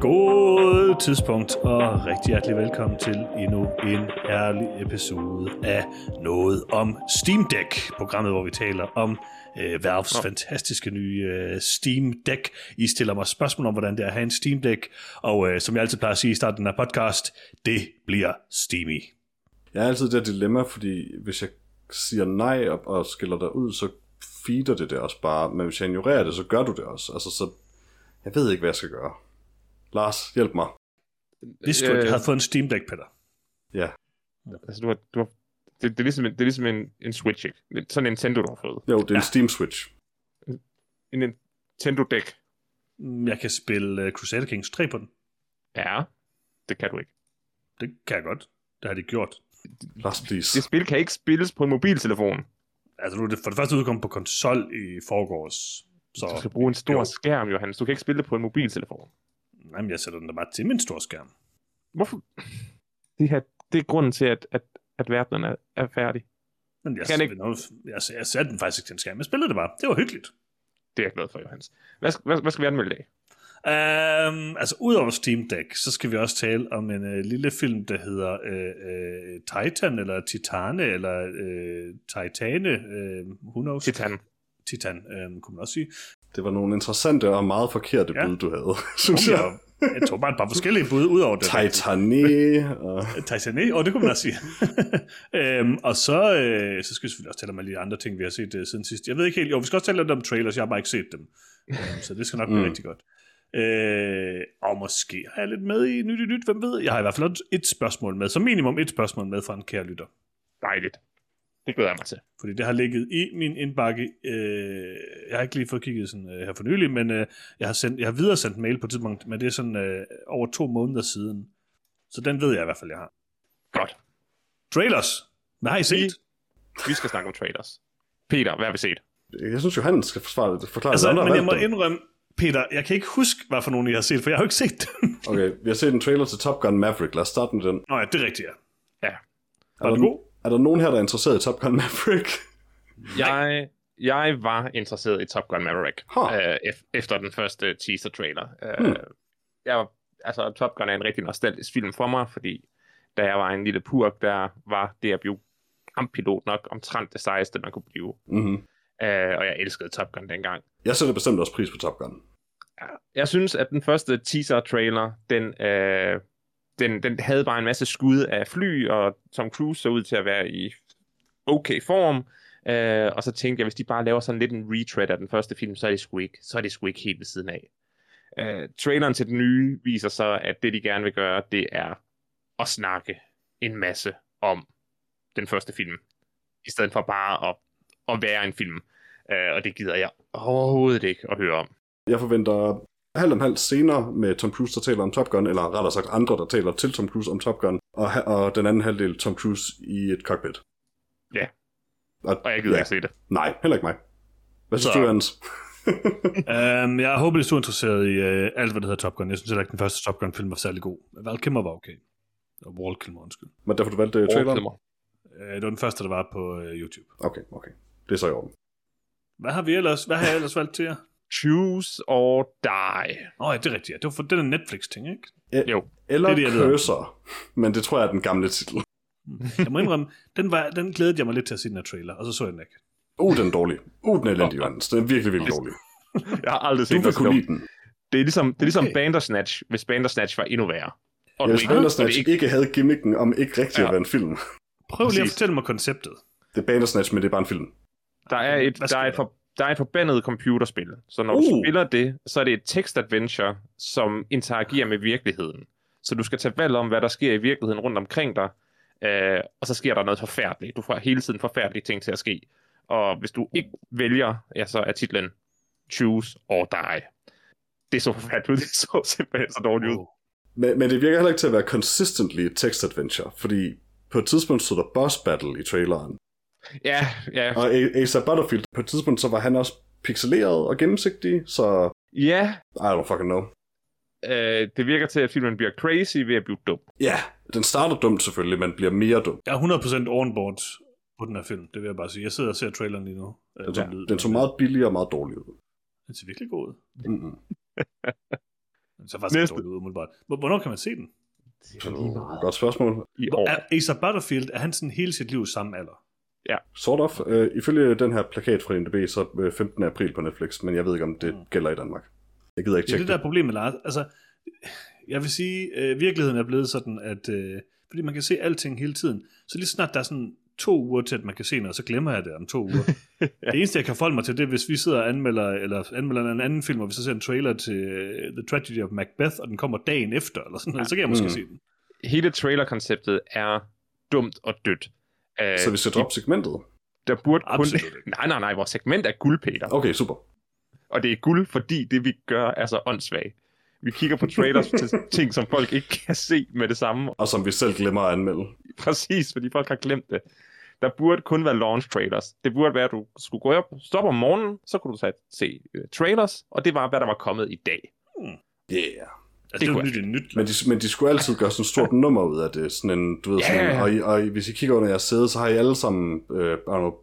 God tidspunkt, og rigtig hjertelig velkommen til endnu en ærlig episode af Noget om Steam Deck, programmet, hvor vi taler om øh, Valves oh. fantastiske nye øh, Steam Deck. I stiller mig spørgsmål om, hvordan det er at have en Steam Deck, og øh, som jeg altid plejer at sige i starten af podcast, det bliver Steamy. Jeg har altid det dilemma, fordi hvis jeg siger nej og, og skiller dig ud, så feeder det det også bare, men hvis jeg ignorerer det, så gør du det også. Altså, så jeg ved ikke, hvad jeg skal gøre. Lars, hjælp mig. Hvis du øh, havde fået en Steam Deck, Peter. Ja. Altså, du har, du har, det, det, er ligesom, en, det er ligesom en, en Switch, ikke? Sådan en Nintendo, du har fået. Jo, det er ja. en Steam Switch. En Nintendo Deck. Mm, Jeg kan spille uh, Crusader Kings 3 på den. Ja, det kan du ikke. Det kan jeg godt. Det har de gjort. Lars, please. Det spil kan ikke spilles på en mobiltelefon. Altså er det for det første udkommet på konsol i forgårs. Så, Du skal bruge en stor Jo. skærm, Johannes. Du kan ikke spille det på en mobiltelefon. Jamen, jeg sætter den da bare til min store skærm. Hvorfor? Det, her, det er grunden til, at, at, at verdenen er, er færdig. Men jeg, Kan ikke- jeg, jeg, jeg satte den faktisk ikke til en skærm. Jeg spillede det bare. Det var hyggeligt. Det er jeg glad for, Johannes. Hvad, skal- hvad, hvad skal vi anmelde i dag? Um, altså, udover Steam Deck, så skal vi også tale om en uh, lille film, der hedder uh, uh, Titan, eller Titane, eller uh, Titane, uh, who knows? Titan. Titan, um, kunne man også sige. Det var nogle interessante og meget forkerte Ja. bud, du havde, synes jeg. Jeg, jeg tog bare et par forskellige bud ud over det. Titanic og... Titanic, og det kunne man også sige. øhm, og så, øh, så skal vi selvfølgelig også tale om alle de andre ting, vi har set øh, siden sidst. Jeg ved ikke helt, jo, vi skal også tale lidt om trailers, jeg har bare ikke set dem. øhm, så det skal nok blive Mm. rigtig godt. Øh, og måske har jeg lidt med i nyt i nyt, hvem ved? Jeg har i hvert fald et spørgsmål med, som minimum et spørgsmål med fra en kære lytter. Dejligt. Det glæder jeg mig til. Fordi det har ligget i min indbakke. Øh, jeg har ikke lige fået kigget sådan, øh, her for nylig, men øh, jeg, har sendt, jeg har videre sendt mail på et tidspunkt, men det er sådan øh, over to måneder siden. Så den ved jeg i hvert fald, jeg har. Godt. Trailers. Hvad har I set? Vi skal snakke om trailers. Peter, hvad har vi set? Jeg synes jo, han skal forsvare det. Forklare Altså, det, men jeg må indrømme, Peter, jeg kan ikke huske, hvad for nogen I har set, for jeg har jo ikke set dem. Okay, vi har set en trailer til Top Gun Maverick. Lad os starte med den. Nå ja, det er rigtigt, ja. Ja. Var er, den der, god? Er der nogen her, der er interesseret i Top Gun Maverick? Jeg, jeg var interesseret i Top Gun Maverick Huh. øh, ef- efter den første teaser-trailer. Øh, Hmm. jeg, var- altså, Top Gun er en rigtig nostalgisk film for mig, fordi da jeg var en lille purk, der var det at blive kampilot nok omtrent det sejeste, man kunne blive. Mm-hmm. Øh, og jeg elskede Top Gun dengang. Jeg sætter bestemt også pris på Top Gun. Jeg synes, at den første teaser-trailer, den, øh, den, den havde bare en masse skud af fly, og Tom Cruise så ud til at være i okay form. Øh, og så tænkte jeg, hvis de bare laver sådan lidt en retread af den første film, så er det sgu ikke, så er det sgu ikke helt ved siden af. Øh, traileren til den nye viser så, at det de gerne vil gøre, det er at snakke en masse om den første film, i stedet for bare at, at være en film. Øh, og det gider jeg overhovedet ikke at høre om. Jeg forventer halv om halv senere med Tom Cruise, der taler om Top Gun, eller rettere sagt andre, der taler til Tom Cruise om Top Gun, og, og den anden halvdel Tom Cruise i et cockpit. Ja. Og, Og jeg gider ja. ikke se det. Nej, heller ikke mig. Hvad synes Så- du, Jens? um, jeg håber, at du er interesseret i uh, alt, hvad der hedder Top Gun. Jeg synes heller ikke, den første Top Gun-film var særlig god. Val Kilmer var okay. Og Wall Kilmer, undskyld. Men derfor du valgte uh, traileren? Uh, det var den første, der var på uh, YouTube. Okay, okay. Det er så i orden. Hvad har vi ellers? Hvad har jeg ellers valgt til jer? Choose or die. Åh, oh, ja, det er rigtigt. Ja. Det var for den er Netflix-ting, ikke? Jo. Eller Det er det. Cursor. Men det tror jeg er den gamle titel. Jeg må indrømme, den, var, den glædede jeg mig lidt til at se den her trailer, og så så jeg den ikke. Uh, den er dårlig. Uh, den er elendig, Johannes. Den er virkelig, virkelig dårlig. Jeg har aldrig Du set kunne film. lide den. Det er ligesom, det er ligesom Okay. Bandersnatch, hvis Bandersnatch var endnu værre. Og Ja, du hvis Bandersnatch ikke, ikke havde gimmicken om ikke rigtig Ja. at være en film. Prøv lige at fortælle mig konceptet. Det er Bandersnatch, men det er bare en film. der, er et, der, er et der? for, der er et forbandet computerspil. Så når Uh. du spiller det, så er det et tekst-adventure, som interagerer med virkeligheden. Så du skal tage valg om, hvad der sker i virkeligheden rundt omkring dig. Øh, og så sker der noget forfærdeligt. Du får hele tiden forfærdelige ting til at ske. Og hvis du ikke vælger, ja, så er titlen Choose or Die. Det er så forfærdeligt ud. Det så simpelthen så dårligt ud. Men, men det virker heller ikke til at være consistently et text-adventure, fordi på et tidspunkt stod der boss battle i traileren. Ja, ja. Og Asa Butterfield, på et tidspunkt, så var han også pixeleret og gennemsigtig, så Ja, I don't fucking know. øh, det virker til, at filmen bliver crazy ved at blive dum. Ja, den starter dumt selvfølgelig, men bliver mere dum. Jeg er 100% onboard på den her film, det vil jeg bare sige. Jeg sidder og ser traileren lige nu. Øh, Den, så, lyd, den så meget billig og meget dårlig ud. Den ser virkelig god ud. Mm-hmm. Den ser faktisk Næste. dårligt ud, umiddelbart. Hvor- Hvornår kan man se den? Godt spørgsmål. I år. er Asa Butterfield, er han sådan hele sit liv samme alder? Sort of. Øh, ifølge den her plakat fra IMDb, så øh, 15. april på Netflix, men jeg ved ikke, om det gælder i Danmark. Jeg gider ikke Det er tjekke det det. der problem med Lars. Altså, jeg vil sige, øh, virkeligheden er blevet sådan, at øh, fordi man kan se alting hele tiden, så lige snart der er sådan to uger til, at man kan se noget, så glemmer jeg det om to uger. Det eneste, jeg kan forholde mig til, det er, hvis vi sidder og anmelder, eller anmelder en anden film, og vi så ser en trailer til øh, The Tragedy of Macbeth, og den kommer dagen efter, eller sådan noget, så kan jeg måske Mm. se den. Hele trailer-konceptet er dumt og dødt. Uh, Så vi skal droppe segmentet. Der burde kun... Absolut ikke. Nej, nej, nej, vores segment er guld, Peter. Okay, super. Og det er guld, fordi det vi gør er så åndssvagt. Vi kigger på trailers til ting, som folk ikke kan se med det samme. Og som vi selv glemmer at anmelde. Præcis, fordi folk har glemt det. Der burde kun være launch trailers. Det burde være, at du skulle gå op, stoppe om morgenen, så kunne du tage, se uh, trailers, og det var, hvad der var kommet i dag. Yeah. Altså, det, kunne er jo nyt, nyt. Men de, men de skulle altid gøre sådan et stort nummer ud af det. Sådan en, du ved, sådan Ja. en, og, I, og I, hvis I kigger under jeres sæde, så har I alle sammen, øh, know,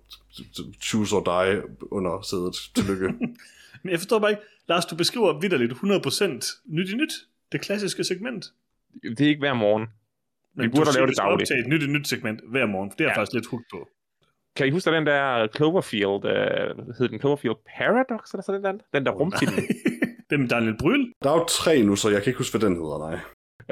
choose or die under sædet. Tillykke. Men jeg forstår bare ikke, Lars, du beskriver vidderligt 100% nyt i nyt. Det klassiske segment. Det er ikke hver morgen. Men burde du lave det dagligt. optage et nyt i nyt segment hver morgen, for det er jeg Ja. faktisk lidt hugt på. Kan I huske den der Cloverfield, øh, hed den Cloverfield Paradox, eller sådan noget? Den der rumfilm. det med Daniel Bryl. Der er jo tre nu, så jeg kan ikke huske, hvad den hedder, nej.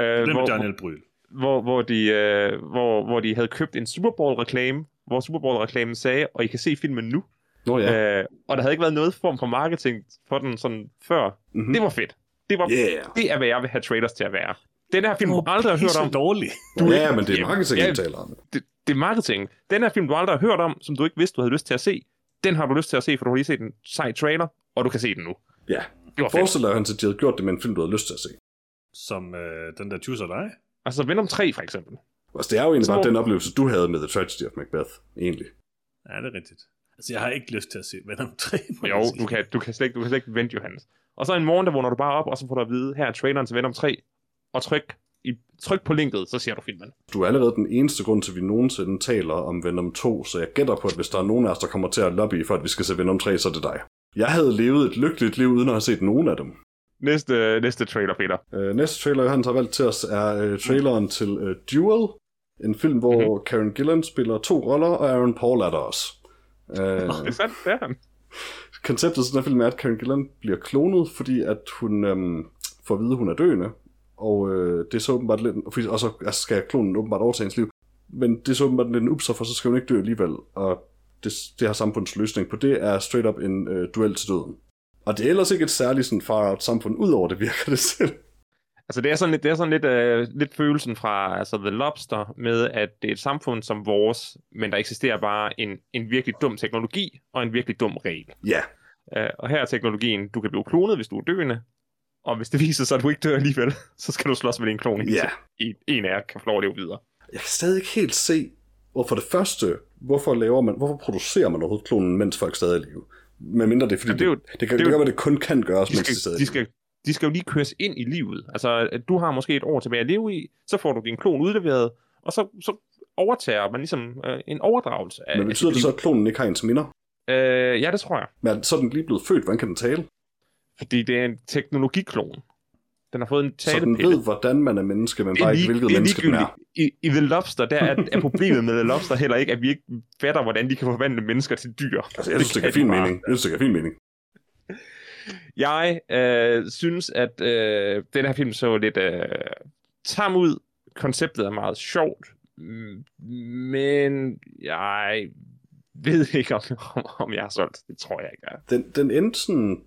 øh, Det med hvor, Daniel Bryl. hvor, hvor, de, øh, hvor, hvor de havde købt en Super Bowl-reklame, hvor Super Bowl-reklamen sagde, og I kan se filmen nu. Nå ja. Øh, og der havde ikke været noget form for marketing for den sådan før. Mhm. Mm-hmm. Det var fedt. Det, var, Yeah. det er, hvad jeg vil have trailers til at være. Den her film, du aldrig har hørt om. dårlig. Du ja, ikke- men det er marketing, Ja, taler om. det, det er marketing. Den her film, du aldrig har hørt om, som du ikke vidste, du havde lyst til at se, den har du lyst til at se, for du har lige set en sej trailer, og du kan se den nu. Ja. Det var fedt. Forestil dig, at de havde gjort det med en film, du havde lyst til at se. Som øh, den der Choose or Die. Altså Venom 3 for eksempel. Altså, det er jo egentlig Så- bare den oplevelse, du havde med The Tragedy of Macbeth, egentlig. Ja, det er rigtigt. Altså, jeg har ikke lyst til at se Venom 3. må Jo, du kan, du kan, slet, ikke- du kan slet ikke vente, Johannes. Og så en morgen, der vågner du bare op, og så får du at vide, her er traileren til Venom 3, og tryk, i, tryk på linket, så ser du filmen. Du er allerede den eneste grund til, at vi nogensinde taler om Venom 2, så jeg gætter på, at hvis der er nogen af os, der kommer til at lobby for, at vi skal se Venom 3, så er det dig. Jeg havde levet et lykkeligt liv, uden at have set nogen af dem. Næste, næste trailer, Peter. Uh, næste trailer, han har valgt til os, er uh, traileren til uh, Duel. En film, hvor Mhm. mm-hmm. Karen Gillan spiller to roller, og Aaron Paul er der også. Uh, Det er sandt, det er han. konceptet til den film er, at Karen Gillan bliver klonet, fordi at hun øhm, får at vide, at hun er døende. Og øh, det er så åbenbart lidt... Og så altså, skal klonen åbenbart overtage hendes liv. Men det er så åbenbart lidt en upser, for så skal hun ikke dø alligevel. Og det, det har samfundets løsning på det er straight up en øh, duel til døden. Og det er ellers ikke et særligt sådan far out samfund, udover det virker det selv. Altså det er sådan lidt, det er sådan lidt, øh, lidt følelsen fra altså The Lobster med, at det er et samfund som vores, men der eksisterer bare en, en virkelig dum teknologi og en virkelig dum regel. Ja, Uh, og her er teknologien, du kan blive klonet, hvis du er døende, og hvis det viser sig, at du ikke dør alligevel, så skal du slås med din klon, Ja. en, en af jer kan få lov at leve videre. jeg kan stadig ikke helt se, hvor for det første, hvorfor laver man, hvorfor producerer man overhovedet klonen, mens folk stadig er i live? Med mindre det fordi Jamen, det er jo- det, det, kan, det jo- det, det kun kan gøres, De mens skal, de stadig de, skal, de skal jo lige køres ind i livet. Altså, at du har måske et år tilbage at leve i, så får du din klon udleveret, og så, så overtager man ligesom øh, en overdragelse af Men betyder det så, at klonen ikke har ens minder? Øh, ja, det tror jeg. Men så er den lige blevet født, hvordan kan den tale? Fordi det er en teknologiklon. Den har fået en Så den talepille. ved, hvordan man er menneske, men Det bare ikke, hvilket det er menneske den er. I, I The Lobster, der er, er problemet med The Lobster heller ikke, at vi ikke fatter, hvordan de kan forvandle mennesker til dyr. Altså, jeg synes, det, kan giver fin bare. mening. Jeg synes, det giver fin mening. Jeg øh, synes, at øh, den her film så lidt øh, tam ud. Konceptet er meget sjovt. Mm, Men jeg ved ikke, om, om, jeg er solgt. Det tror jeg ikke, er. Den, den endte sådan...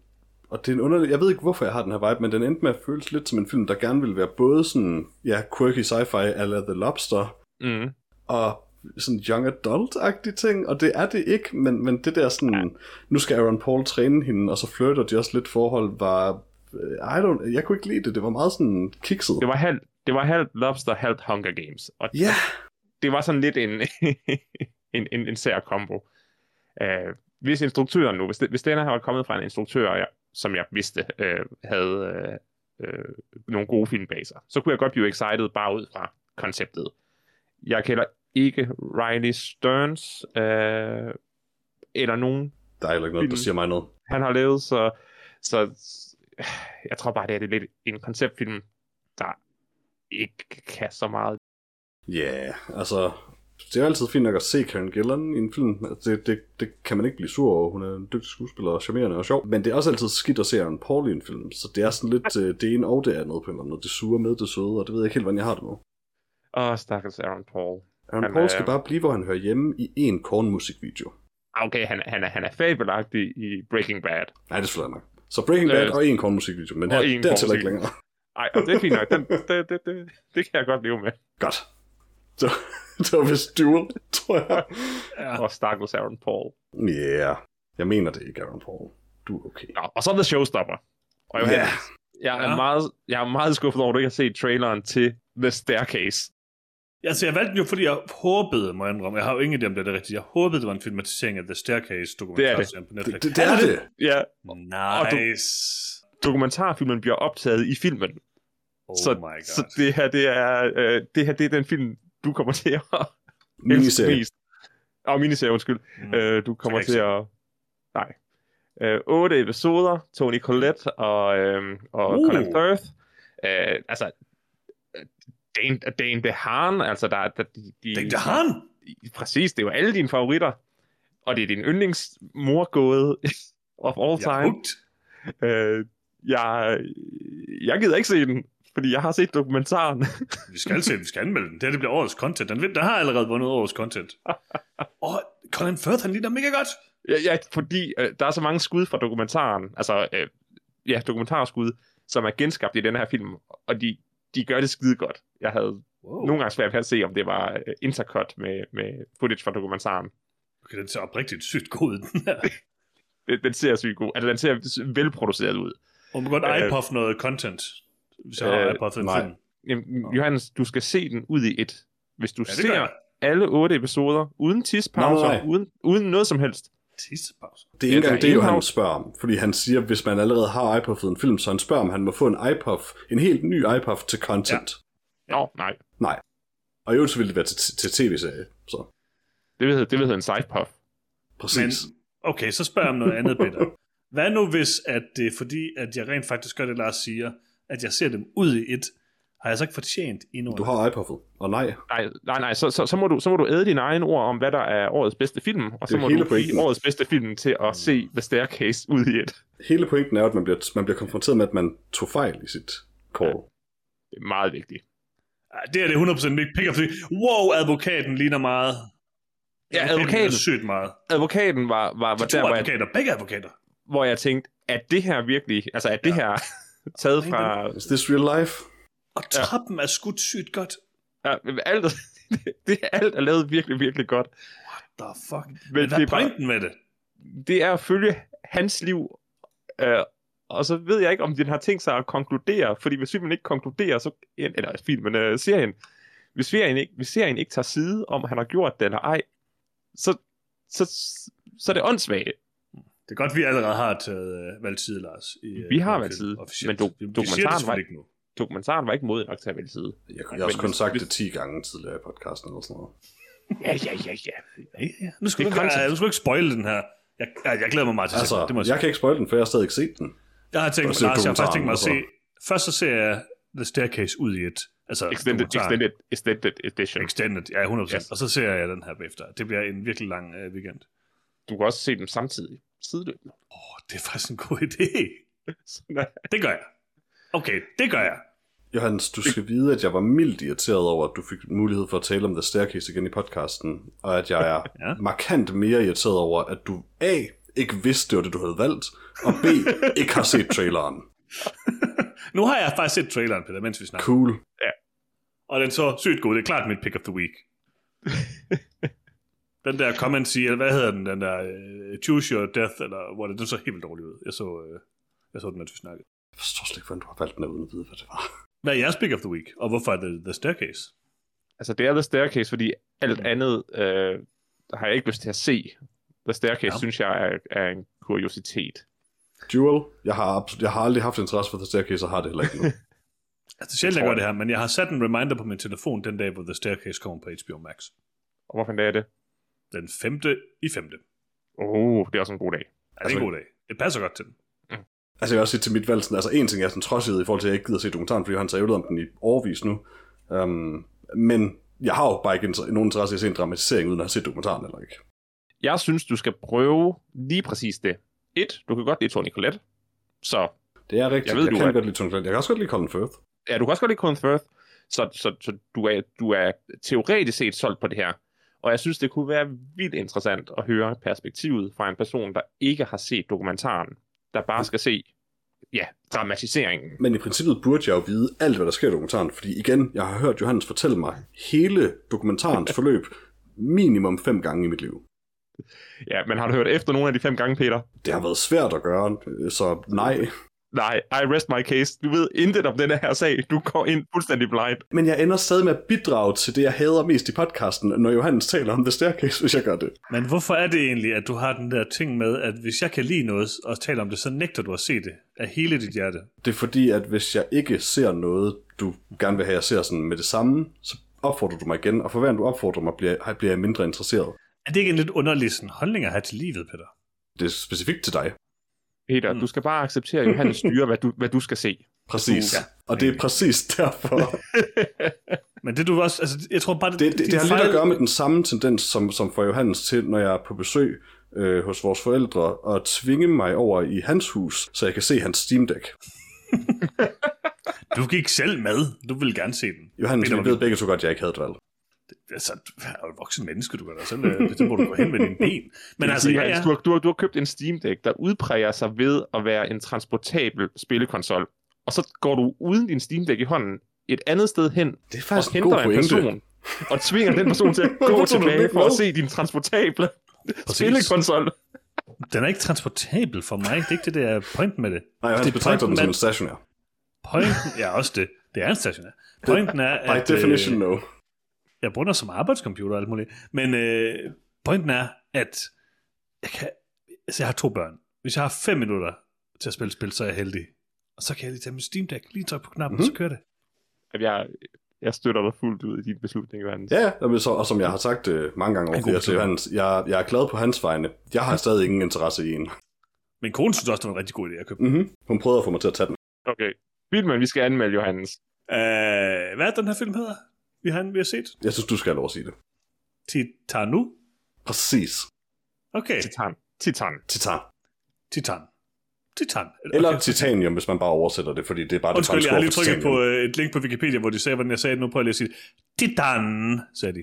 Og det er en underlig... Jeg ved ikke, hvorfor jeg har den her vibe, men den endte med at føles lidt som en film, der gerne ville være både sådan... Ja, quirky sci-fi ala The Lobster, Mm. og sådan young adult-agtige ting, og det er det ikke, men, men det der sådan, ja. nu skal Aaron Paul træne hende, og så flirter de også lidt forhold, var, øh, I don't, jeg kunne ikke lide det, det var meget sådan kikset. Det var halvt det var halvt Lobster, halvt Hunger Games. Og Ja, det var sådan lidt en, en, en, en sær kombo. Uh, hvis instruktøren nu, hvis, det, hvis den her var kommet fra en instruktør, jeg, som jeg vidste uh, havde uh, uh, nogle gode film bag sig, så kunne jeg godt blive excited bare ud fra konceptet. Jeg kender ikke Riley Stearns, uh, eller nogen, der er heller ikke noget, der Film. siger mig noget. han har lavet, så, så jeg tror bare, det er det lidt en konceptfilm, der ikke kan så meget. Ja, yeah, altså, det er altid fint nok at se Karen Gillan i en film. Altså, Det, det, det kan man ikke blive sur over. Hun er en dygtig skuespiller og charmerende og sjov. Men det er også altid skidt at se Aaron Paul i en film. Så det er sådan lidt øh, det ene og det andet på en eller anden måde. Det sure med det søde, og det ved jeg ikke helt, hvordan jeg har det med. Åh, stakkels Aaron Paul. Aaron Han Paul er- skal bare blive, hvor han hører hjemme i en kornmusikvideo. Ah, Okay, han, han, er, han er fabelagtig i Breaking Bad. Nej, det er nok. Så Breaking Bad Øh, og en kornmusikvideo, men her, der tæller ikke længere. Ej, og det er fint nok. Den, det, det, det, det kan jeg godt leve med. Godt. Så, det var vist duel, tror jeg. Ja. Og stakkels Aaron Paul. Ja, yeah. jeg mener det ikke, Aaron Paul. Du er okay. Nå, og så The Showstopper. Og Ja. Johannes, jeg, er Ja. meget, jeg er meget skuffet over, at du ikke har set traileren til The Staircase. Altså, jeg valgte den jo, fordi jeg håbede, må jeg indrømme. Jeg har jo ingen idé om det er det rigtige. Jeg håbede, det var en filmatisering af The Staircase dokumentarserien på Det, Netflix. det, det er det. Ja, Nice. dokumentarfilmen bliver optaget i filmen. Oh så, my god. så det her, det er, øh, det her, det er den film, du kommer til at Miniserie. mest. Åh, oh, miniserie, undskyld. Mm. Øh, du kommer til jeg at... Nej. Øh, otte episoder, Tony Collette og, øh, og Uh. Colin Firth. Øh, altså, Dane, Dane DeHaan, altså der, der de, de, Dane DeHaan? Præcis, det er jo alle dine favoritter. Og det er din yndlingsmorgåde of all Jeg time. hooked. Øh, jeg, jeg gider ikke se den, fordi jeg har set dokumentaren. Vi skal se, vi skal anmelde den. Det her det bliver årets content. Den, den har allerede vundet årets content. Og Colin Firth, han ligner mega godt. ja, ja, fordi øh, der er så mange skud fra dokumentaren, altså øh, ja, dokumentarskud, som er genskabt i den her film, og de, de gør det skide godt. Jeg havde Wow. nogle gange svært ved at se, om det var øh, intercut med, med footage fra dokumentaren. Okay, den ser oprigtigt sygt god ud, den her. Den, den ser sygt god, altså den ser velproduceret ud. Og man godt Øh, iPuff noget content, hvis jeg har øh, en nej. film. Jamen, Johannes, du skal se den ud i et. Hvis du Ja, ja, ser alle otte episoder, uden tidspauser, uden, uden noget som helst. Tissepause. Det er Ja, ikke der engang det, jo, han indhavs- spørger om. Fordi han siger, hvis man allerede har iPuffet en film, så han spørger, om han må få en iPuff, en helt ny iPuff til content. Nå, nej. Nej. Og i øvrigt så ville det være til, til tv-serie. Så Det vil det vil hedde en sidepuff. præcis. Men, okay, så spørger jeg om noget andet, Peter. Hvad nu hvis, at det er fordi, at jeg rent faktisk gør det, Lars siger, at jeg ser dem ud i et, har jeg så ikke fortjent endnu? Du har iPuffet. Og nej, Nej, nej, nej så, så, så, må du, så må du æde dine egne ord om, hvad der er årets bedste film, og så må du pointen. give årets bedste film til at se The Staircase ud i et. hele pointen er, at man bliver, man bliver konfronteret med, at man tog fejl i sit call. Det er meget vigtigt. Ja, Det er det 100% mit pick fordi, wow, advokaten ligner meget. Ja, ligner advokaten. sygt meget. Advokaten var, var, var De to der, hvor jeg, advokater, begge advokater. hvor jeg tænkte, at det her virkelig, altså at det her taget fra, Is this real life? Og trappen er skudt sygt godt. ja, alt, det alt er lavet virkelig, virkelig godt. The fuck? Men, Men hvad det er er bare- pointen med det? det er at følge hans liv. Øh, og så ved jeg ikke, om den har tænkt sig at konkludere, fordi hvis filmen ikke konkluderer, så, eller filmen, øh, serien, hvis serien, ikke, hvis serien ikke tager side, om han har gjort det eller ej, så, så, så er det åndssvagt. Det er godt, vi allerede har taget øh, valgt side, Lars. I, øh, Vi har valgt side, officielt. men do- vi, dokumentaren var ikke- nu. Dokumentaren var ikke modig nok til at vælge side. Jeg, jeg har også kun sagt det 10 gange tidligere i podcasten eller sådan noget. Ja, ja, ja, ja. Ja, ja. Nu skal Det du, ikke, skal du ikke spoil den her. Jeg, jeg, jeg glæder mig meget til at se den. Altså, Det må jeg, jeg kan ikke spoil den, for jeg har stadig ikke set den. jeg har tænkt, se Lars, jeg har faktisk tænkt mig at se... Først så ser jeg The Staircase ud i et. Altså, Extended, extended, extended edition. Extended, ja, 100%. Yes. Og så ser jeg den her bagefter. Det bliver en virkelig lang øh, weekend. Du kan også se dem samtidig. Sideløbende. Oh, det er faktisk en god idé. Sådan Det gør jeg. Okay, det gør jeg. Johannes, du skal vide, at jeg var mildt irriteret over, at du fik mulighed for at tale om The Staircase igen i podcasten, og at jeg er Ja. ja. markant mere irriteret over, at du A. ikke vidste, det var det, du havde valgt, og B. ikke har set traileren. Nu har jeg faktisk set traileren, Peter, mens vi snakker. Cool. Og den så sygt god. Det er klart mit pick of the week. Den der comment sige, eller hvad hedder den, den der uh, Choose Your Death, eller hvor det, den så helt vildt dårligt ud. Jeg så, uh, jeg så den, mens vi snakkede. Jeg forstår slet ikke, hvordan du har valgt den uden at vide, hvad det var. Hvad er jeres pick of the week, og hvorfor er det The Staircase? Altså, det er The Staircase, fordi alt Mm. andet øh, har jeg ikke lyst til at se. The Staircase Ja. synes jeg er, er en kuriositet. Duel, jeg har, jeg har aldrig haft interesse for The Staircase, og har det heller ikke nu. Altså, det er sjældent, jeg tror gør jeg. det her, men jeg har sat en reminder på min telefon den dag, hvor The Staircase kommer på HBO Max. Og hvorfor er det? Den femte i femte. Åh, oh, det er også en god dag. Ja, det er en god dag. Det passer godt til den. Altså jeg vil også sige til mit valg, sådan, altså en ting er sådan trodsighed i forhold til, at jeg ikke gider se dokumentaren, fordi han har om den i overvis nu. Um, men jeg har jo bare ikke nogen interesse i at se en dramatisering, uden at have set dokumentaren eller ikke. Jeg synes, du skal prøve lige præcis det. Et, du kan godt lide Tony Collette, så... Det er rigtigt. Jeg, ved, jeg du kan er... godt lide Tony Collette. Jeg kan også godt lide Colin Firth. Ja, du kan også godt lide Colin Firth. Så, så, så du, er, du er teoretisk set solgt på det her. Og jeg synes, det kunne være vildt interessant at høre perspektivet fra en person, der ikke har set dokumentaren, der bare skal se ja, dramatiseringen. Men i princippet burde jeg jo vide alt, hvad der sker i dokumentaren, fordi igen, jeg har hørt Johannes fortælle mig hele dokumentarens forløb minimum fem gange i mit liv. Ja, men har du hørt efter nogle af de fem gange, Peter? Det har været svært at gøre, så nej. Nej, I rest my case. Du ved intet om denne her sag. Du går ind fuldstændig blind. Men jeg ender stadig med at bidrage til det, jeg hader mest i podcasten, når Johannes taler om The Staircase, hvis jeg gør det. Men hvorfor er det egentlig, at du har den der ting med, at hvis jeg kan lide noget og tale om det, så nægter du at se det af hele dit hjerte? Det er fordi, at hvis jeg ikke ser noget, du gerne vil have, jeg ser sådan med det samme, så opfordrer du mig igen, og for hver du opfordrer mig, bliver, bliver jeg mindre interesseret. Er det ikke en lidt underlig sådan, holdning at have til livet, Peter? Det er specifikt til dig. Peter, mm. du skal bare acceptere, at Johannes styrer, hvad du, hvad du skal se. Præcis. Ja. Og det er præcis derfor. Men det du også, altså, jeg tror bare... Det, det, det, det har fejl... lidt at gøre med den samme tendens, som, som får Johannes til, når jeg er på besøg øh, hos vores forældre, og tvinge mig over i hans hus, så jeg kan se hans Steam Deck. du gik selv med. Du vil gerne se den. Johannes, vi ved begge så godt, at jeg ikke havde et valg altså, du er jo et voksen menneske, du kan da selv bestemme, hvor du går hen med din ben. Men altså, ja, ja. Du, har, du, har, du har købt en Steam Deck, der udpræger sig ved at være en transportabel spillekonsol, og så går du uden din Steam Deck i hånden et andet sted hen, det er faktisk og henter en, en person, og tvinger den person til at gå tilbage for at se din transportable Præcis. spillekonsol. Den er ikke transportabel for mig. Det er ikke det, der er pointen med det. Nej, han det betragter den som en stationær. Pointen, ja, også det. Det er en stationær. Pointen er, at... By definition, no jeg bruger det som arbejdscomputer og alt muligt. Men øh, pointen er, at jeg, kan, altså jeg har to børn. Hvis jeg har fem minutter til at spille spil, så er jeg heldig. Og så kan jeg lige tage min Steam Deck, lige trykke på knappen, mm-hmm. og så kører det. Jeg, jeg støtter dig fuldt ud i din beslutning, Johannes. Ja, ja så, og som jeg har sagt uh, mange gange over til Johannes, jeg, jeg er glad på hans vegne. Jeg har stadig ingen interesse i en. Men kone synes også, det var en rigtig god idé at købe mm-hmm. Hun prøvede at få mig til at tage den. Okay. Filmen, vi skal anmelde, Johannes. Uh, hvad er den her film hedder? Vi har, vi har set? Jeg synes, du skal have lov at sige det. Titanu? Præcis. Okay. Titan. Titan. Titan. Titan. Titan. Eller okay. titanium, hvis man bare oversætter det, fordi det er bare det Undskyld, jeg har lige trykket på uh, et link på Wikipedia, hvor de sagde, hvordan jeg sagde det. Nu prøver jeg lige at sige Titan, sagde de.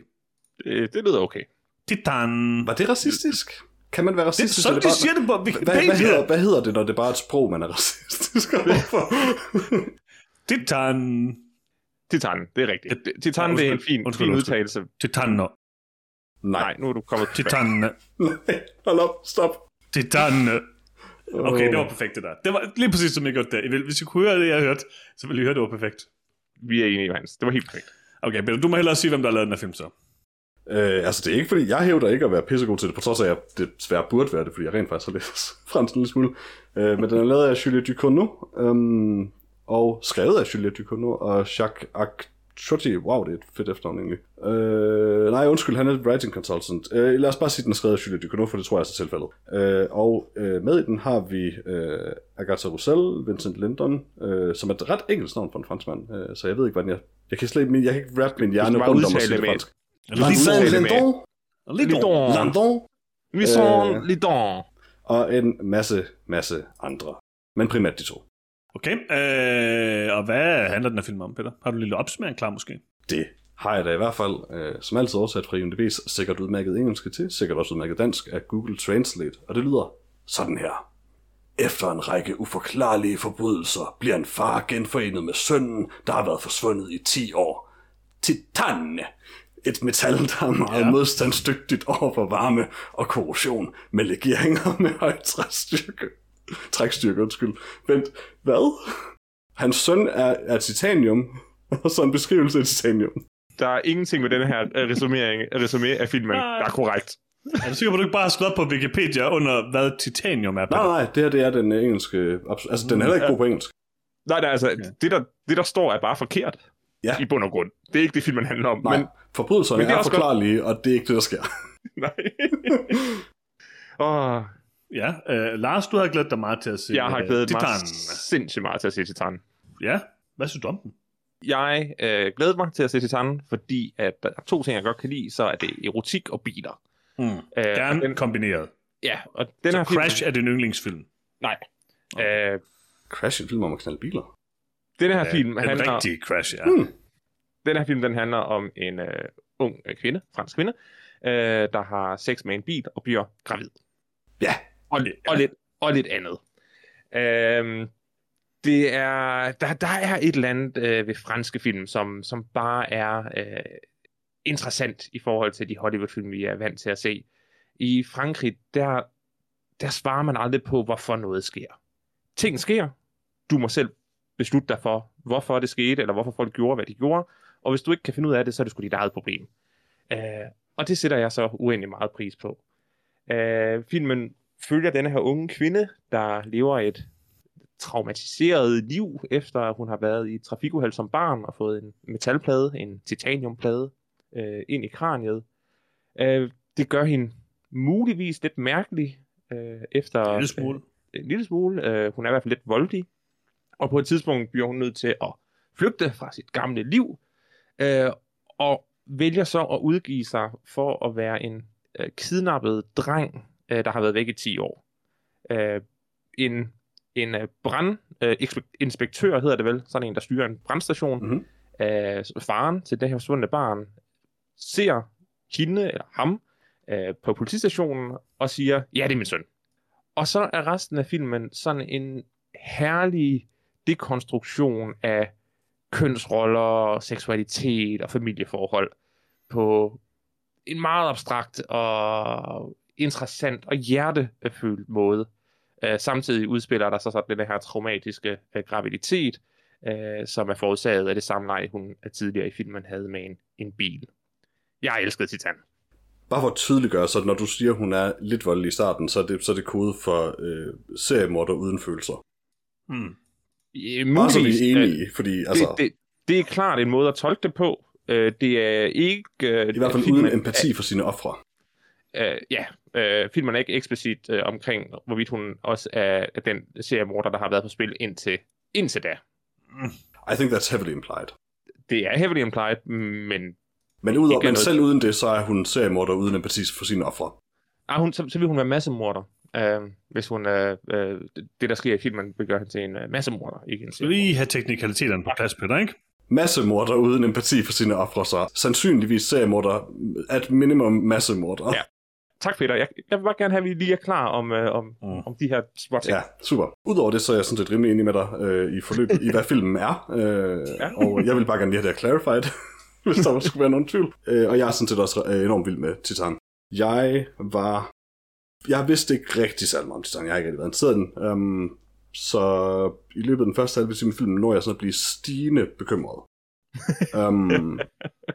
Det, det lyder okay. Titan. Var det racistisk? Kan man være racistisk? Det, sådan, det de bare... siger det på Wikipedia. Hvad, hvad, hedder, hvad hedder det, når det er bare et sprog, man er racistisk overfor? Titan. Titan, det er rigtigt. Titan, ja, det er en fin, undskyld, fin udtalelse. Titan. Nej. Nej, nu er du kommet Titan. Nej, hold op, stop. Titan. Okay, det var perfekt det der. Det var lige præcis som jeg gjorde der. Hvis I kunne høre det, jeg har hørt, så ville I høre, det var perfekt. Vi er enige, Hans. Det var helt perfekt. Okay, men du må hellere sige, hvem der har lavet den her film så. Øh, altså, det er ikke fordi, jeg hævder ikke at være pissegod til det, på trods af, at det svært burde være det, fordi jeg rent faktisk har læst fransk en lille smule. Øh, men den er lavet af Julie Ducournau, øhm, og skrevet af Juliette Ducournau og Jacques Akchotti. Wow, det er et fedt efternavn egentlig. Øh, nej, undskyld, han er writing consultant. Øh, lad os bare sige, at den er skrevet af Juliette Ducournau, for det tror jeg er så tilfældet. Øh, og øh, med i den har vi øh, Agatha Roussel, Vincent Lindon, øh, som er et ret enkelt navn for en franskmand, øh, så jeg ved ikke, hvordan jeg... Jeg kan slet ikke, jeg kan ikke rappe min hjerne rundt om at sige det fransk. Vincent Lindon. Lindon. Lindon. Vincent Lindon. Og en masse, masse andre. Men primært de to. Okay, øh, og hvad handler den her film om, Peter? Har du en lille opsummering klar måske? Det har jeg da i hvert fald, øh, som altid oversat fra IMDb's sikkert udmærket engelske til, sikkert også udmærket dansk af Google Translate, og det lyder sådan her. Efter en række uforklarlige forbrydelser bliver en far genforenet med sønnen, der har været forsvundet i 10 år. Titan! Et metal, der er meget ja. modstandsdygtigt over for varme og korrosion, med legeringer med høj træstyrke. Trækstyrke, undskyld. Vent, hvad? Hans søn er, er titanium, og så en beskrivelse af titanium. Der er ingenting med den her resumering, resumé af filmen, der er korrekt. Er du sikker på, at du ikke bare har slået på Wikipedia under, hvad titanium er? Nej, nej, det her det er den engelske... Altså, den er heller ikke god på engelsk. Nej, nej, altså, okay. det, der, det der står er bare forkert. Ja. I bund og grund. Det er ikke det, filmen handler om. Nej, men, forbrydelserne men er, er forklarlige, godt... og det er ikke det, der sker. nej. Åh, Ja, øh, Lars, du har glædet dig meget til at se Jeg har glædet mig Titanen. sindssygt meget til at se Titan. Ja, hvad synes du om den? Jeg øh, glæder mig til at se Titan, fordi at der er to ting, jeg godt kan lide, så er det erotik og biler. Mm. Øh, Gerne og den, kombineret. ja, og den Så her film... Crash er din yndlingsfilm. Nej. Øh, Crash en film om at knalde biler. den her Ja, film den handler... rigtige Crash, ja. Hmm. Den her film, den handler om en øh, ung øh, kvinde, fransk kvinde, øh, der har sex med en bil og bliver gravid. Ja. Og, og, lidt, og lidt andet. Øh, det er, der, der er et eller andet øh, ved franske film, som, som bare er øh, interessant i forhold til de Hollywood-film, vi er vant til at se. I Frankrig, der, der svarer man aldrig på, hvorfor noget sker. Ting sker. Du må selv beslutte dig for, hvorfor det skete, eller hvorfor folk gjorde, hvad de gjorde. Og hvis du ikke kan finde ud af det, så er det sgu dit eget problem. Øh, og det sætter jeg så uendelig meget pris på. Øh, filmen følger denne her unge kvinde, der lever et traumatiseret liv, efter at hun har været i et trafikuheld som barn og fået en metalplade, en titaniumplade, øh, ind i kraniet. Øh, det gør hende muligvis lidt mærkelig, øh, efter... En lille smule. Øh, en lille smule. Øh, hun er i hvert fald lidt voldelig. Og på et tidspunkt bliver hun nødt til at flygte fra sit gamle liv, øh, og vælger så at udgive sig for at være en øh, kidnappet dreng, øh, der har været væk i 10 år. Øh, en en øh, brandinspektør, hedder det vel, sådan en, der styrer en brandstation, Mhm. øh, faren til det her forsvundne barn, ser hende eller ham øh, på politistationen og siger, ja, det er min søn. Og så er resten af filmen sådan en herlig dekonstruktion af kønsroller, seksualitet og familieforhold på en meget abstrakt og interessant og hjertefyldt måde. Øh, samtidig udspiller der sig så den her traumatiske øh, graviditet, øh, som er forårsaget af det samleje, hun tidligere i filmen havde med en, en bil. Jeg elskede Titan. Bare for at tydeliggøre, så når du siger, at hun er lidt voldelig i starten, så er det, så er det kode for øh, seriemorder uden følelser. Mm. Øh, Bare så vi er øh, enige, fordi altså, det, det, det er klart en måde at tolke det på. Øh, det er ikke... Øh, i hvert fald filmen uden empati for sine ofre. Øh, ja, øh, filmen er ikke eksplicit øh, omkring, hvorvidt hun også er den seriemorder, der har været på spil indtil, indtil da. I think that's heavily implied. Det er heavily implied, men Men, udover, Ikke men noget- selv uden det, så er hun seriemorder uden empati for sine ofre. ah, hun, så, så vil hun være massemorder. Øh, hvis hun øh, øh, det, der sker i filmen, vil gøre hende til en øh, massemorder, ikke en seriemorder. lige have teknikaliteterne på plads, Peter, ikke? Massemorder uden empati for sine ofre, så sandsynligvis seriemorder, at minimum massemorder. Ja. Tak, Peter. Jeg, jeg vil bare gerne have, at vi lige er klar om, øh, om, Mm. om de her småting. Ja, super. Udover det, så er jeg sådan set rimelig enig med dig øh, i forløbet, i hvad filmen er. Øh, Ja. Og jeg vil bare gerne lige have det clarified, hvis der skulle være nogen tvivl. Øh, og jeg er sådan set også øh, enormt vild med Titan. Jeg var... Jeg vidste ikke rigtig særlig meget om Titan. Jeg har ikke rigtig været interesseret i den. Um, så i løbet af den første halve time af filmen når jeg sådan at blive stigende bekymret um,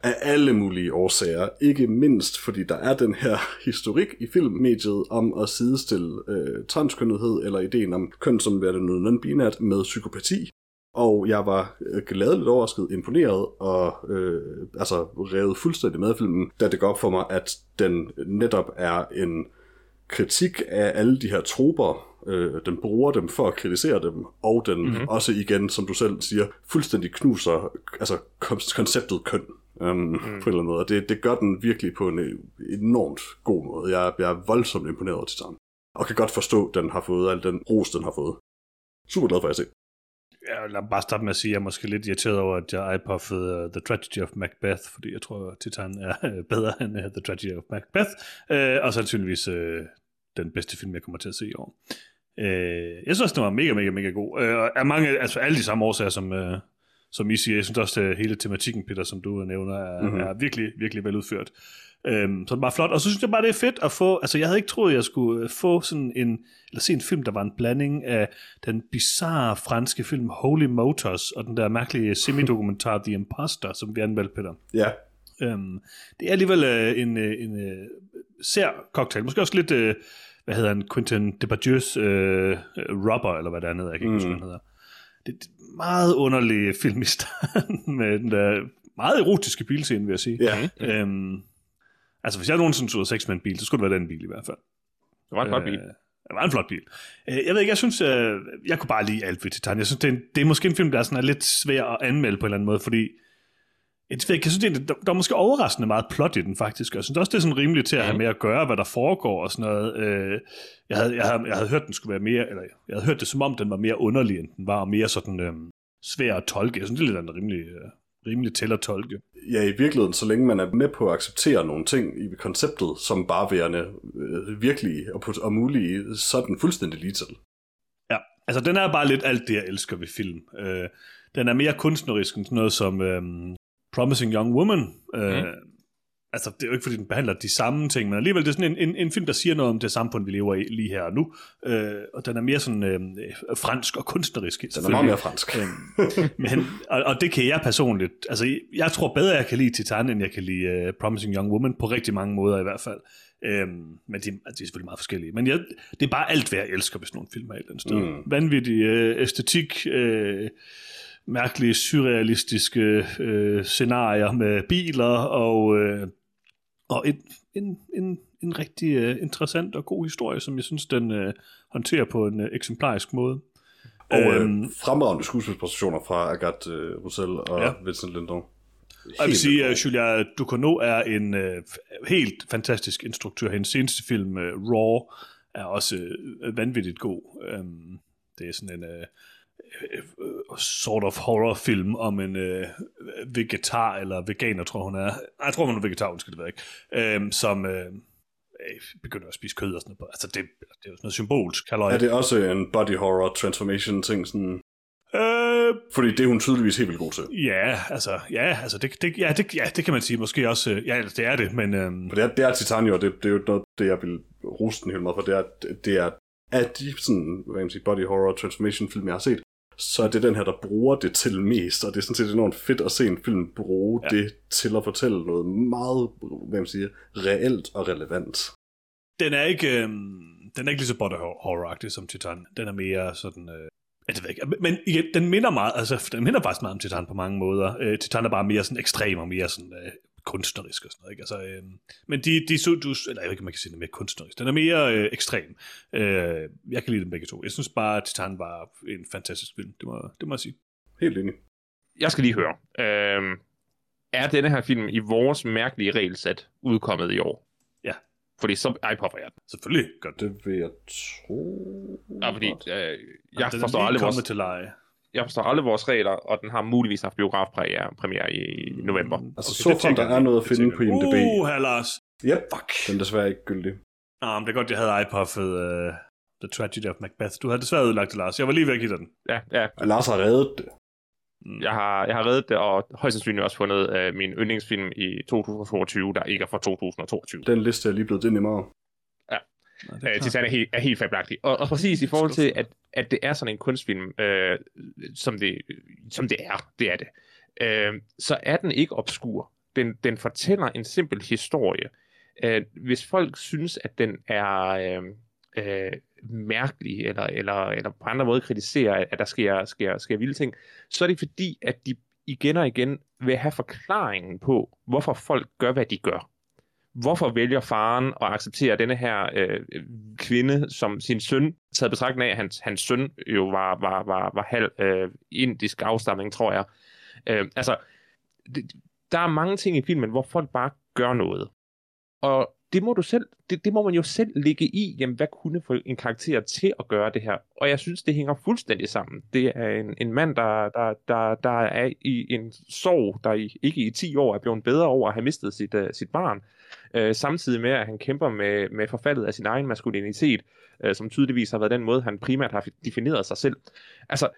af alle mulige årsager. Ikke mindst, fordi der er den her historik i filmmediet om at sidestille øh, transkønnethed eller ideen om køn som værende noget non-binært med psykopati. Og jeg var øh, gladeligt overrasket, imponeret og øh, altså revet fuldstændig med af filmen, da det går op for mig, at den netop er en kritik af alle de her troper. Øh, den bruger dem for at kritisere dem, og den mm-hmm. også igen, som du selv siger, fuldstændig knuser altså kon- konceptet køn. Um, mm. På en eller anden måde. Og det, det gør den virkelig på en øh, enormt god måde. Jeg, jeg er voldsomt imponeret over Titan. Og kan godt forstå, at den har fået al den ros, den har fået. Super glad for at se. Jeg vil bare starte med at sige, at jeg er måske lidt irriteret over, at jeg iPuffede uh, The Tragedy of Macbeth, fordi jeg tror, at Titan er uh, bedre end uh, The Tragedy of Macbeth, uh, og sandsynligvis uh, den bedste film, jeg kommer til at se i år. Uh, jeg synes den var mega, mega, mega god. Uh, af mange, altså alle de samme årsager, som, uh, som I siger. Jeg synes også, at hele tematikken, Peter, som du nævner, er, Mhm. mm-hmm. er virkelig, virkelig veludført. Øhm, så det var flot. Og så synes jeg bare, det er fedt at få... Altså, jeg havde ikke troet, jeg skulle øh, få sådan en... Eller se en film, der var en blanding af den bizarre franske film Holy Motors og den der mærkelige semidokumentar The Imposter, som vi anmeldte, Peter. Ja, Øhm, det er alligevel øh, en, øh, en øh, sær cocktail. Måske også lidt, øh, hvad hedder han, Quentin Depardieu's øh, Robber, eller hvad det andet jeg kan ikke huske, Mm. hvad han hedder. Det er meget underlig film i starten, med den der meget erotiske bilscene, vil jeg sige. ja. Øhm, altså, hvis jeg nogensinde have sex med en bil, så skulle det være den bil i hvert fald. Det var en flot bil. Øh, Det var en flot bil. Øh, Jeg ved ikke, jeg synes, øh, jeg kunne bare lide alt ved Titan. Jeg synes, det er, en, det er måske en film, der er, sådan, er lidt svær at anmelde på en eller anden måde, fordi jeg, synes, det er, der, der er måske overraskende meget plot i den, faktisk. Og Jeg synes også, det er sådan rimeligt til at have med at gøre, hvad der foregår og sådan noget. Øh, Jeg havde, jeg havde, jeg havde hørt, den skulle være mere, eller jeg havde hørt det som om, den var mere underlig, end den var, og mere sådan øh, svær at tolke. Jeg synes, det er lidt rimelig, øh, rimelig til at tolke. Ja, i virkeligheden, så længe man er med på at acceptere nogle ting i konceptet, som bare værende øh, virkelige og, og mulige, så er den fuldstændig lige til. Ja, altså den er bare lidt alt det, jeg elsker ved film. Øh, den er mere kunstnerisk end sådan noget som øh, Promising Young Woman. Øh, mm. Altså, det er jo ikke, fordi den behandler de samme ting, men alligevel det er sådan en, en, en film, der siger noget om det samfund, vi lever i lige her og nu. Øh, og den er mere sådan øh, fransk og kunstnerisk. Den er meget mere fransk. Øhm, men, og, og det kan jeg personligt, altså jeg tror bedre, jeg kan lide Titan, end jeg kan lide uh, Promising Young Woman, på rigtig mange måder i hvert fald. Øhm, men de, altså, de er selvfølgelig meget forskellige. Men jeg, det er bare alt, hvad jeg elsker sådan nogle film af et eller andet sted. Mm. Vanvittig øh, æstetik, øh, mærkelige, surrealistiske øh, scenarier med biler, og, øh, og en, en, en, en rigtig øh, interessant og god historie, som jeg synes, den øh, håndterer på en øh, eksemplarisk måde. Og øh, fremragende skuespilspræstationer fra Agathe øh, Roussel og Ja. Vincent Lindon. Og jeg vil sige, at Julia Ducournau er en øh, helt fantastisk instruktør. Hendes seneste film, øh, Raw, er også øh, vanvittigt god. Um, det er sådan en øh, øh, sort of horror-film om en øh, vegetar, eller veganer, tror hun er. Jeg tror, hun er vegetar, hun skal det være ikke. Um, som øh, øh, begynder at spise kød og sådan noget. Altså, det, det er jo sådan noget symbolsk, kalder Er det også en body horror transformation ting? Sådan... Øh, Fordi det er hun tydeligvis helt vildt god til. ja, altså, ja, altså det, det, ja, det, ja, det kan man sige. Måske også, øh, ja, altså, det er det, men... Øh, For det er, det er Titania, og det, det er jo noget, det jeg vil rose den helt meget for, det er, det er af de sådan, hvad kan man sige, body horror transformation film, jeg har set, så er det den her, der bruger det til mest, og det er sådan set enormt fedt at se en film bruge ja. det til at fortælle noget meget, hvad man siger, reelt og relevant. den er ikke, øh, den er ikke lige så body horror som Titan. Den er mere sådan... Øh, det ved jeg ikke. Men igen, den minder meget, altså den minder faktisk meget om Titan på mange måder. Øh, Titan er bare mere sådan ekstrem og mere sådan øh, kunstnerisk og sådan noget. Ikke? Altså, øh, men de, de så, du, eller jeg ved ikke, man kan sige det mere kunstnerisk. Den er mere øh, ekstrem. Øh, jeg kan lide dem begge to. Jeg synes bare, at Titan var en fantastisk film. Det må, det må jeg sige. Helt enig. Jeg skal lige høre. Øhm, er denne her film i vores mærkelige regelsæt udkommet i år? Ja. Fordi så iPod jeg den. Selvfølgelig. Godt. Det vil jeg tro. Ja, fordi øh, jeg, den forstår aldrig vores, til leje. Jeg forstår aldrig vores regler, og den har muligvis haft biografpremiere premiere i november. Altså, Okay, så frem der er noget at finde på. IMDb. Uh, her Lars. Yep, Fuck. den er desværre ikke gyldig. Nå, men det er godt, jeg havde iPuffet uh, The Tragedy of Macbeth. Du havde desværre ødelagt det, Lars. Jeg var lige ved at give dig den. Ja, ja. Og Lars har reddet det. Mm. Jeg har, jeg har reddet det, og højst sandsynligt også fundet øh, min yndlingsfilm i 2022, der ikke er fra 2022. Den liste er lige blevet det nemmere. Er Øh. Titan er helt, er helt fabelagtig. Og, og præcis i forhold til, at, at det er sådan en kunstfilm, øh, som, det, som det er, det er det, øh, så er den ikke obskur. Den, den fortæller en simpel historie. Øh, hvis folk synes, at den er øh, øh, mærkelig, eller, eller, eller på andre måder kritiserer, at der sker, sker, sker vilde ting, så er det fordi, at de igen og igen vil have forklaringen på, hvorfor folk gør, hvad de gør hvorfor vælger faren at acceptere denne her øh, kvinde som sin søn, taget betragtning af, at hans, hans søn jo var, var, var, var halv øh, indisk afstamning, tror jeg. Øh, altså, det, der er mange ting i filmen, hvor folk bare gør noget. Og det må du selv, det, det må man jo selv ligge i, jamen hvad kunne få en karakter til at gøre det her? Og jeg synes, det hænger fuldstændig sammen. Det er en, en mand, der, der, der, der er i en sorg, der i, ikke i 10 år er blevet bedre over at have mistet sit, uh, sit barn, uh, samtidig med, at han kæmper med, med forfaldet af sin egen maskulinitet, uh, som tydeligvis har været den måde, han primært har defineret sig selv. Altså,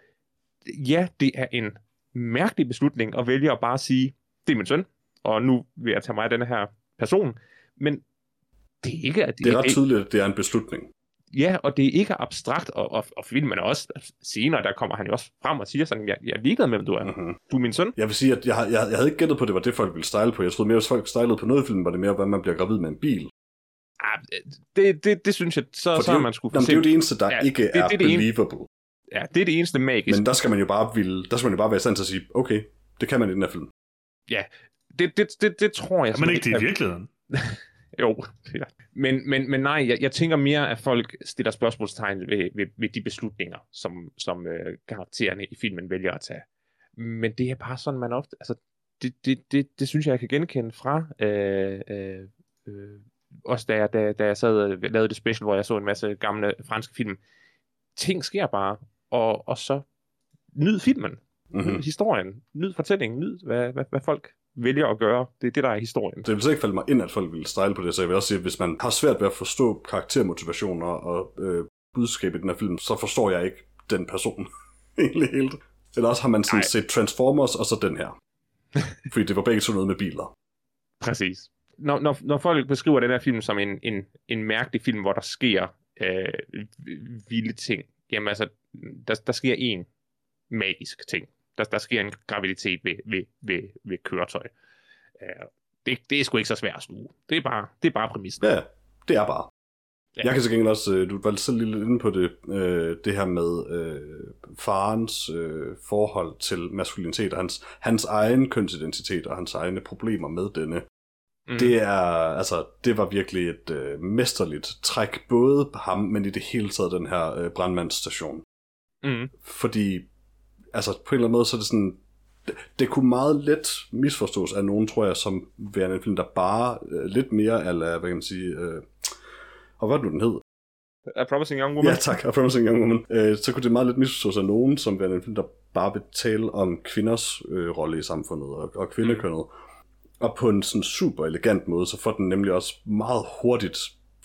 ja, det er en mærkelig beslutning at vælge at bare sige, det er min søn, og nu vil jeg tage mig af denne her person, men det er ikke... Det er ret tydeligt, at det er en beslutning. Ja, og det er ikke abstrakt, og, og, og filmen er også senere, der kommer han jo også frem og siger sådan, jeg, jeg er ligeglad med, hvem du er. Mm-hmm. Du er min søn. Jeg vil sige, at jeg, jeg, jeg havde ikke gættet på, at det var det, folk ville style på. Jeg troede mere, hvis folk stylede på noget i filmen, var det mere, hvordan man bliver gravid med en bil. Ah, det, det, det synes jeg, så, For så det, har man skulle jamen, det er jo det eneste, der Ja, ja, ikke det- er det det believable. Ja, det er det eneste magiske. Men der skal man jo bare ville, der skal man jo bare være i stand til at sige, okay, det kan man i den her film. Det, det, det, det tror jeg Men ikke det i virkeligheden. Jo, men, men, men nej, jeg, jeg tænker mere, at folk stiller spørgsmålstegn ved, ved, ved de beslutninger, som, som øh, karaktererne i filmen vælger at tage. Men det er bare sådan, man ofte... Altså, det, det, det, det synes jeg, jeg kan genkende fra... Øh, øh, øh, også da jeg, da, da jeg sad og lavede det special, hvor jeg så en masse gamle franske film. Ting sker bare, og, og så nyd filmen, mm-hmm. nyd historien, nyd fortællingen, nyd hvad, hvad, hvad folk vælger at gøre. Det er det, der er historien. Det vil så ikke falde mig ind, at folk vil style på det, så jeg vil også sige, at hvis man har svært ved at forstå karaktermotivationer og øh, budskabet i den her film, så forstår jeg ikke den person egentlig helt. Eller også har man sådan set Transformers, og så den her. Fordi det var begge to noget med biler. Præcis. Når, når, når folk beskriver den her film som en, en, en mærkelig film, hvor der sker øh, vilde ting, jamen altså, der, der sker en magisk ting. Der, der sker en graviditet ved, ved, ved, ved køretøj. Uh, det, det er sgu ikke så svært at sluge. Det er bare, det er bare præmissen. Ja, det er bare. Ja. Jeg kan så gengæld også, øh, du var selv lidt inde på det, øh, det her med øh, farens øh, forhold til maskulinitet, og hans, hans egen kønsidentitet og hans egne problemer med denne. Mm. Det er, altså, det var virkelig et øh, mesterligt træk, både på ham, men i det hele taget den her øh, brandmandsstation. Mm. Fordi, altså, på en eller anden måde, så er det sådan, det, det kunne meget let misforstås af nogen, tror jeg, som værende en film, der bare øh, lidt mere, eller hvad kan man sige, øh, og hvad nu den hed? A Promising Young Woman. Ja, tak. A Promising Young Woman. Øh, så kunne det meget lidt misforstås af nogen, som værende en film, der bare vil tale om kvinders øh, rolle i samfundet og, og kvindekønnet. Mm. Og på en sådan super elegant måde, så får den nemlig også meget hurtigt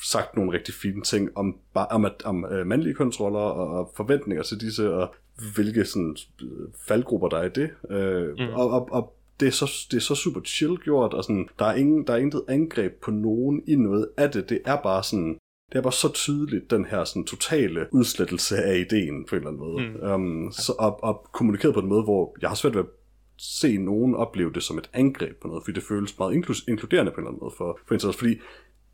sagt nogle rigtig fine ting om, om, at, om uh, mandlige kønsroller og, og forventninger til disse, og hvilke sådan, øh, faldgrupper der er i det. Uh, mm. og, og, og det er, så, det er så super chill gjort, og sådan, der, er ingen, der er intet angreb på nogen i noget af det. Det er bare sådan, det er bare så tydeligt, den her sådan, totale udslettelse af ideen på en eller anden måde. Mm. Um, så, og, og kommunikeret på en måde, hvor jeg har svært ved at se nogen opleve det som et angreb på noget, fordi det føles meget inkluderende på en eller anden måde for, for en Fordi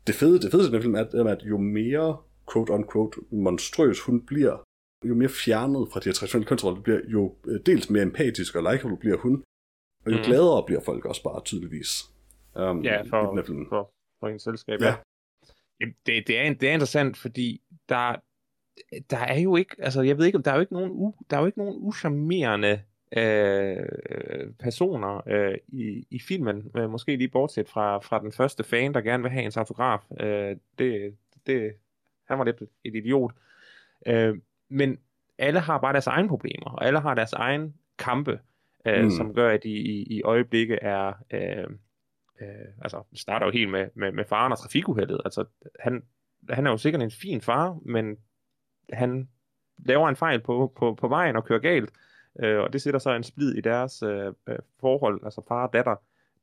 det fede, det fede i den film er, at jo mere quote-unquote monstrøs hun bliver, jo mere fjernet fra de her traditionelle kønsroller bliver, jo øh, dels mere empatisk og likeable bliver hun, og jo mm. gladere bliver folk også bare tydeligvis. Um, ja, for, for, for en selskab. Ja. ja. Det, det, er, det er interessant, fordi der, der er jo ikke, altså jeg ved ikke, der er jo ikke nogen, u, der er jo ikke nogen uschammerende øh, personer øh, i, i filmen, øh, måske lige bortset fra, fra den første fan, der gerne vil have en autograf. Øh, det, det, han var lidt et idiot. Øh, men alle har bare deres egne problemer, og alle har deres egen kampe, øh, mm. som gør, at de i, i øjeblikket er... Øh, øh, altså, det starter jo helt med, med, med faren og trafikuheldet. Altså, han, han er jo sikkert en fin far, men han laver en fejl på, på, på vejen og kører galt, øh, og det sætter så en splid i deres øh, øh forhold, altså far og datter,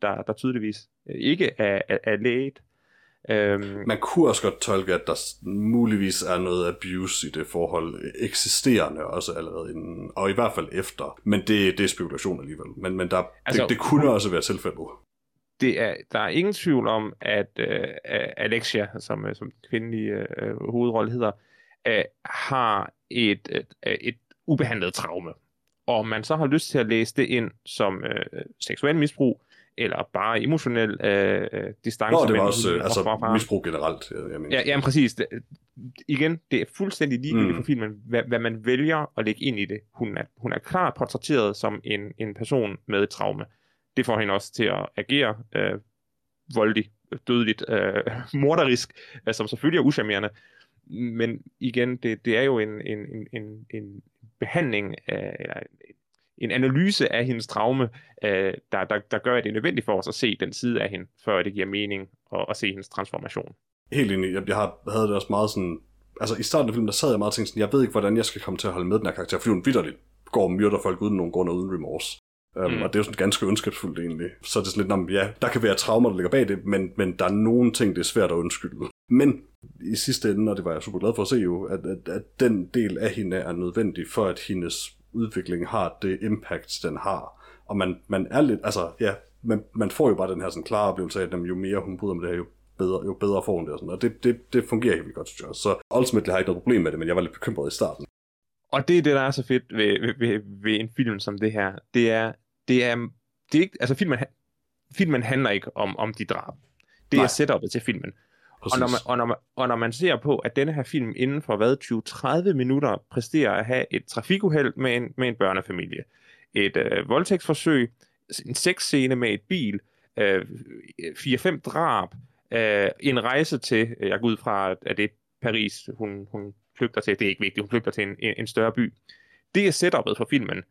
der, der tydeligvis ikke er, er, er læget. Øhm, Man kunne også godt tolke, at der muligvis er noget abuse i det forhold eksisterende også allerede inden, og i hvert fald efter. Men det, det er spekulation alligevel. Men, men der, altså, det, det kunne hun, også være tilfældet. Det er, der er ingen tvivl om, at uh, Alexia, som, øh, som kvindelig uh, hovedrolle hedder, uh, har et, et, et ubehandlet traume. Og man så har lyst til at læse det ind som uh, seksuel misbrug, eller bare emotionel øh, øh distance. Nå, det var også øh, altså, misbrug generelt. Jeg, jeg mener. Ja, ja, præcis. Det, igen, det er fuldstændig ligegyldigt mm. for filmen, hvad, hvad man vælger at lægge ind i det. Hun er, hun er klart portrætteret som en, en person med et traume. Det får hende også til at agere øh, voldeligt, dødeligt, øh, morderisk, øh, som selvfølgelig er uschammerende. Men igen, det, det er jo en, en, en, en behandling af, eller en analyse af hendes traume, øh, der, der, der gør, at det er nødvendigt for os at se den side af hende, før det giver mening at, at se hendes transformation. Helt enig. Jeg, jeg havde det også meget sådan... Altså i starten af filmen, der sad jeg meget og tænkte sådan, jeg ved ikke, hvordan jeg skal komme til at holde med den her karakter, fordi hun vidderligt går og myrder folk uden nogen grund og uden remorse. Um, mm. Og det er jo sådan ganske ondskabsfuldt egentlig. Så er det sådan lidt, om, ja, der kan være traumer, der ligger bag det, men, men der er nogle ting, det er svært at undskylde. Men i sidste ende, og det var jeg super glad for at se jo, at, at, at den del af hende er nødvendig for, at hendes udvikling har det impact, den har. Og man, man er lidt, altså ja, man, man får jo bare den her sådan klare oplevelse af, at jo mere hun bryder med det her, jo bedre, jo bedre får hun det og sådan Og det, det, det fungerer helt vildt godt, synes jeg. Så ultimately har jeg ikke noget problem med det, men jeg var lidt bekymret i starten. Og det er det, der er så fedt ved, ved, ved, ved en film som det her. Det er, det er, det er ikke, altså filmen, filmen handler ikke om, om de drab. Det Nej. er setupet til filmen. Præcis. Og når, man, og, når man, og når man ser på, at denne her film inden for hvad, 20-30 minutter præsterer at have et trafikuheld med en, med en børnefamilie, et øh, voldtægtsforsøg, en sexscene med et bil, øh, 4-5 drab, øh, en rejse til, jeg går ud fra, at det er Paris, hun, hun flygter til, det er ikke vigtigt, hun flygter til en, en, en større by. Det er setupet for filmen.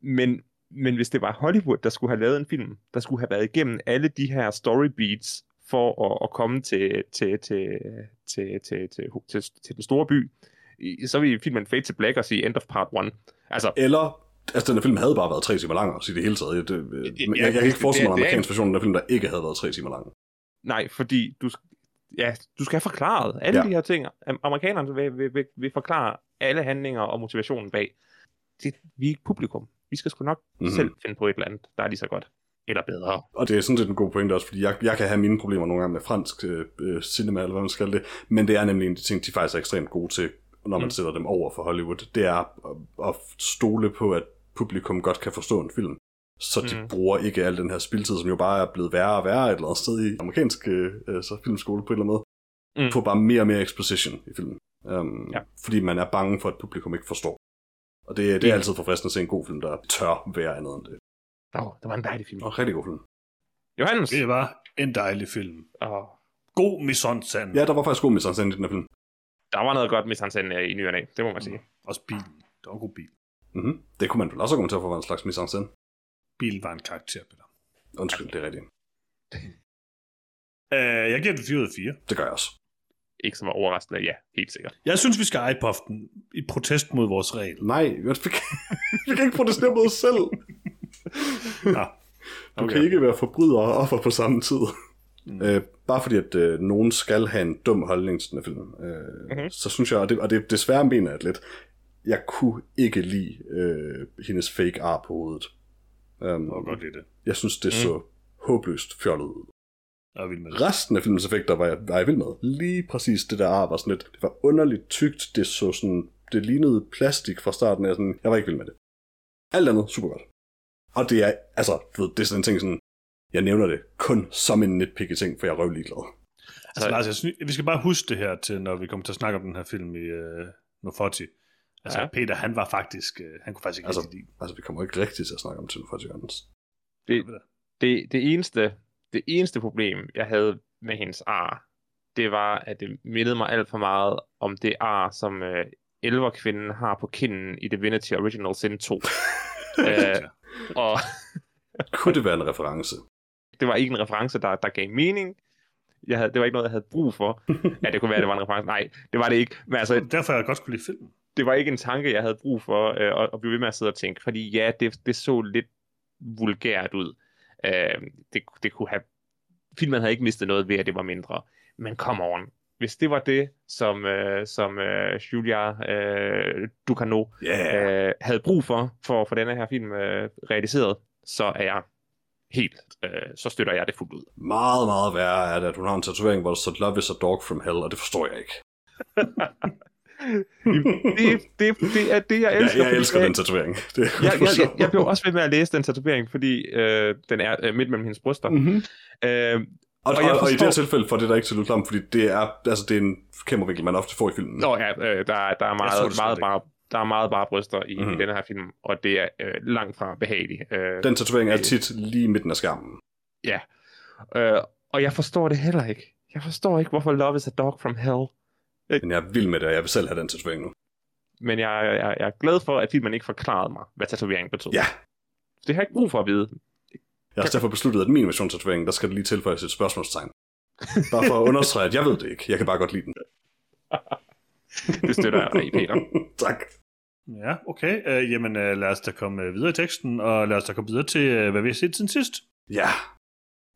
Men, men hvis det var Hollywood, der skulle have lavet en film, der skulle have været igennem alle de her story beats, for at, at komme til, til, til, til, til, til, til, til den store by, så vil filmen fade to black og sige end of part 1. Altså, Eller, altså den her film havde bare været tre timer lang, også i det hele taget. Det, øh, jeg, jeg, jeg kan ikke forestille mig en er- amerikansk version af den her film, der ikke havde været tre timer lang. nej, fordi du, ja, du skal have forklaret alle Ja. ja. de her ting. Am- Amerikanerne vil, vil, vil, vil forklare alle handlinger og motivationen bag. Det, vi er ikke publikum. Vi skal sgu nok Mhm. mm-hmm. selv finde på et eller andet, der er lige så godt. Eller bedre. Og det er sådan set en god pointe også, fordi jeg, jeg kan have mine problemer nogle gange med fransk øh, øh, cinema, eller hvad man skal det, men det er nemlig en af de ting, de faktisk er ekstremt gode til, når man mm. Sætter dem over for Hollywood. Det er at, at stole på, at publikum godt kan forstå en film. Så de mm. Bruger ikke al den her spiltid, som jo bare er blevet værre og værre et eller andet sted i amerikansk øh, så filmskole på en eller anden måde. Mm. Få bare mere og mere exposition i filmen. Um, ja. Ja. Fordi man er bange for, at publikum ikke forstår. Og det, det er Mm. altid forfriskende at se en god film, der tør være andet end det. Åh, oh, det var en dejlig film. Og rigtig god film. Johannes! Det var en dejlig film. Oh, God mise en scène. Ja, der var faktisk god mise en scène i den her film. der var noget godt med Sansen i ny og næ, det må man sige. Også bilen. Det var en god bil. Mm-hmm. Det kunne man vel også argumentere for, var en slags mise en scène. Bilen var en karakter, Peter. Undskyld, det er rigtigt. Uh, jeg giver den 4 ud af 4. Det gør jeg også. Ikke så var overraskende, ja, helt sikkert. Jeg synes, vi skal iPuff den i protest mod vores regel. Nej, vi kan, vi kan ikke protestere mod os selv. Nå, Du okay. kan ikke være forbryder og offer på samme tid. Mm. Øh, bare fordi, at øh, nogen skal have en dum holdning til den her film, øh, mm-hmm. så synes jeg, og det, og det desværre mener jeg lidt, jeg kunne ikke lide øh, hendes fake ar på hovedet. Um, jeg var godt lide det. jeg synes, det så håbløst fjollet ud. Jeg er vild med det. Resten af filmens effekter var jeg, var jeg vild med. Lige præcis det der ar var sådan lidt, det var underligt tykt, det så sådan, det lignede plastik fra starten af, sådan, jeg var ikke vild med det. Alt andet, super godt. Og det er, altså, du ved, det er sådan en ting sådan, jeg nævner det kun som en nitpicky ting, for jeg er røvlig glad. Altså, Lars, jeg synes, vi skal bare huske det her til, når vi kommer til at snakke om den her film i uh, Nofoti. Altså, ja. Peter, han var faktisk, uh, han kunne faktisk ikke Altså, lide. altså, vi kommer ikke rigtig til at snakke om Tønder for Jørgens. Det, det, det, eneste, det eneste problem, jeg havde med hendes ar, det var, at det mindede mig alt for meget om det ar, som øh, elverkvinden har på kinden i Divinity Original Sin 2. øh, og Kunne det være en reference? det var ikke en reference, der, der gav mening. Jeg havde, det var ikke noget, jeg havde brug for. Ja, det kunne være, det var en reference. Nej, det var det ikke. Men altså, Derfor jeg godt kunne lide filmen. det var ikke en tanke, jeg havde brug for øh, at, at blive ved med at sidde og tænke. Fordi ja, det, det så lidt vulgært ud. Øh, det, det kunne have... Filmen havde ikke mistet noget ved, at det var mindre. Men come on. Hvis det var det, som, øh, som øh, Julia øh, Ducano Yeah. øh, havde brug for, for for denne her film øh, realiseret, så er jeg helt, øh, så støtter jeg det fuldt ud. Meget, meget værre er det, at hun har en tatovering, hvor der står Love is a dog from hell, og det forstår jeg ikke. Det, det, det er det, jeg Jeg, elsker. jeg fordi elsker jeg- den tatovering. Det er jeg, jeg, jeg, jeg blev også ved med at læse den tatovering, fordi øh, den er øh, midt mellem hendes bryster. Mm. Mhm. Øh, Og, Og jeg og, og i det forstår- her tilfælde får det der ikke til at lyde klamt, fordi det er, altså, det er en kameravinkel, man ofte får i filmen. nå ja, øh, der, er- der er meget, det meget bare der er meget bare bryster i, mm. i denne her film, og det er øh, langt fra behageligt. Øh, Den tatovering er Øh. tit lige midten af skærmen. Ja. Øh, og jeg forstår det heller ikke. Jeg forstår ikke, hvorfor Love is a Dog from Hell. Men jeg er vild med det, og jeg vil selv have den tatovering nu. Men jeg, jeg, jeg er glad for, at filmen ikke forklarede mig, hvad tatovering betød. Ja. Det har jeg ikke brug for at vide. Jeg har også derfor besluttet, at min tatoveringen, der skal det lige tilføjes et spørgsmålstegn. Bare for at understrege, at jeg ved det ikke. Jeg kan bare godt lide den. Det støtter jeg dig Peter. tak. Ja, okay. Uh, jamen, uh, lad os da komme øh, videre i teksten, og lad os da komme videre til, uh, hvad vi har set siden sidst. Ja.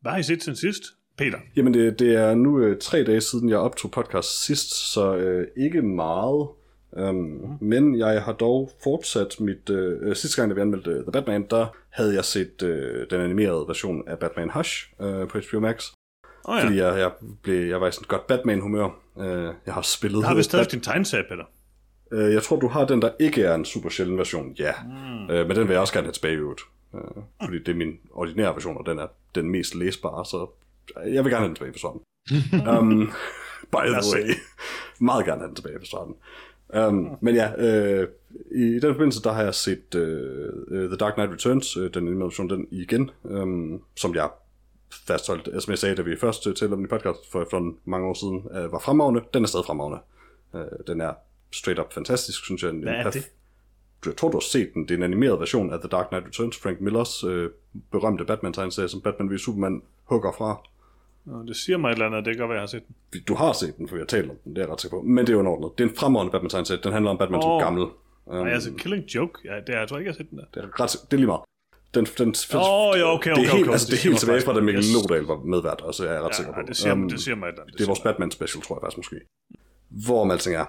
Hvad har I set siden sidst? Peter. Jamen, det, det er nu øh, tre dage siden, jeg optog podcast sidst, så øh, ikke meget. Um, mm. Men jeg har dog fortsat mit... Øh, øh, sidste gang, da vi anmeldte øh, The Batman, der havde jeg set øh, den animerede version af Batman Hush øh, på HBO Max. Oh, Ja. Fordi jeg, jeg, blev, jeg var i sådan et godt Batman-humør. Øh, jeg har spillet... der har vi stadig Bat- din tegneserie, Peter. Øh, jeg tror, du har den, der ikke er en super sjælden version. Ja. Mm. Øh, men den vil jeg også gerne have tilbage i øvrigt. Øh, fordi det er min ordinære version, og den er den mest læsbare, så Jeg vil gerne have den tilbage på starten. um, by the way. Meget gerne have den tilbage på starten. Um, men ja, øh, i den forbindelse, der har jeg set øh, The Dark Knight Returns, øh, den animation, den igen, um, som jeg fastholdt, altså, som jeg sagde, da vi først talte om den i podcast for, for mange år siden, øh, var fremragende. Den er stadig fremragende. Øh, den er straight up fantastisk, synes jeg. Hvad er det? Jeg tror, du har set den. Det er en animeret version af The Dark Knight Returns, Frank Millers øh, berømte Batman-tegneserie, som Batman v Superman hugger fra. Nå, det siger mig et eller andet, det kan godt være, jeg har set den. Du har set den, for vi har talt om den, det er jeg ret sikker på. Men det er jo underordnet. Det er en fremragende Batman-tegneserie. Den handler om Batman oh. Som gammel. Um, Nej, altså Killing Joke, ja, det er, jeg tror ikke, jeg har set den der. det, er ret, det er lige meget. Den, den, oh, ja, okay, okay, det er helt, okay, altså, det er helt tilbage fra, da Mikkel yes. Nodal var medvært, og så er jeg ret sikker på. Ja, det siger, Um, det siger mig et eller andet. det er vores siger mig- Batman special, tror jeg faktisk måske. Hvor alting er.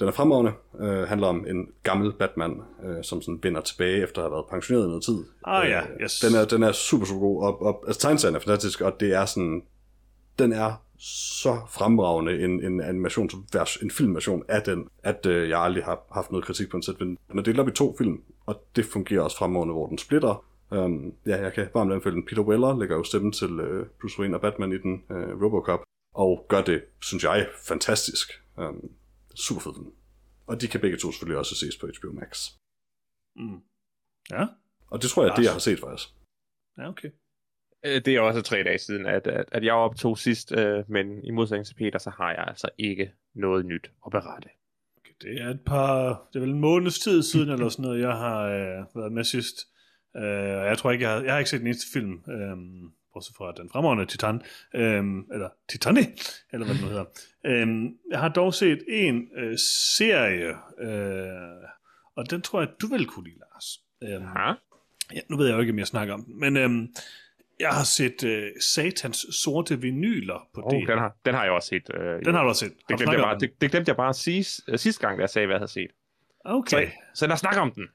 Den er fremragende. Øh, handler om en gammel Batman, øh, som sådan vender tilbage efter at have været pensioneret i noget tid. Ah, ja, Øh, yes. Den er, den er super, super god. Og, og, altså, tegneserien er fantastisk, og det er sådan... Den er så fremragende en, en animation, som en filmversion af den, at øh, jeg aldrig har haft noget kritik på en sæt. Den er delt op i to film, og det fungerer også fremragende, hvor den splitter. Um, ja, jeg kan varmt anbefale den. Peter Weller lægger jo stemmen til øh, Bruce Wayne og Batman i den, øh, Robocop, og gør det, synes jeg, fantastisk. Um, super fed film. Og de kan begge to selvfølgelig også ses på HBO Max. Mm. Ja, Og det tror jeg er det, jeg har set faktisk. ja, okay. Øh, Det er også tre dage siden, at, at, at jeg optog sidst, øh, men i modsætning til Peter, så har jeg altså ikke noget nyt at berette. okay. Det er et par, det er vel en måneds tid siden, eller sådan noget, jeg har øh, været med sidst. Øh, og jeg tror ikke, jeg har, jeg har ikke set den eneste film, øh, bortset fra den fremragende Titan, øh, eller Titani, eller hvad den nu hedder. Øh, jeg har dog set en øh, serie, øh, og den tror jeg, du vil kunne lide, Lars. Øh, Ja? Nu ved jeg jo ikke, om jeg snakker om den, men øhm, jeg har set øh, Satans sorte vinyler på Oh, det. den, har, den har jeg også set. Øh, den har du også set. det, glemte jeg bare, det, det glemte jeg bare sige øh, sidste gang, da jeg sagde, hvad jeg havde set. Okay. Så, så lad os snakke om den.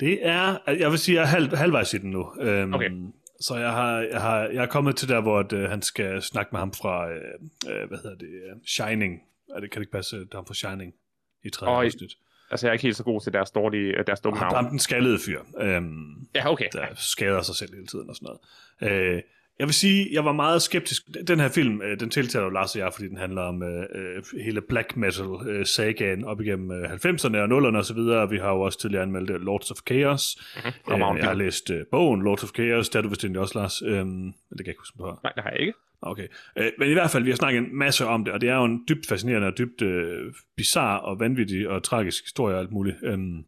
Det er, jeg vil sige, jeg er halv, halvvejs i den nu. Øhm, Okay. Så jeg har, jeg har, jeg er kommet til der, hvor at, øh, han skal snakke med ham fra, øh, øh, hvad hedder det, øh, Shining. Er det kan det ikke passe, det er ham fra Shining i tredje afsnit. Altså, jeg er ikke helt så god til deres, dårlige, øh, deres dumme Ham, navn. ham den skaldede fyr. Øhm, Ja, okay. der skader sig selv hele tiden og sådan noget. Øh, jeg vil sige, jeg var meget skeptisk. Den her film, øh, den tiltaler Lars og jeg, fordi den handler om øh, øh, hele black metal øh, sagaen op igennem øh, 90'erne og 0'erne og så videre. Vi har jo også tidligere anmeldt øh, Lords of Chaos. Mhm. Øh, jeg har læst øh, bogen Lords of Chaos, det har du vist egentlig også, Lars. Øh, det kan jeg ikke huske, har. Nej, det har jeg ikke. Okay. Øh, men i hvert fald, vi har snakket en masse om det, og det er jo en dybt fascinerende og dybt øh, bizarre og vanvittig og tragisk historie og alt muligt. Øhm,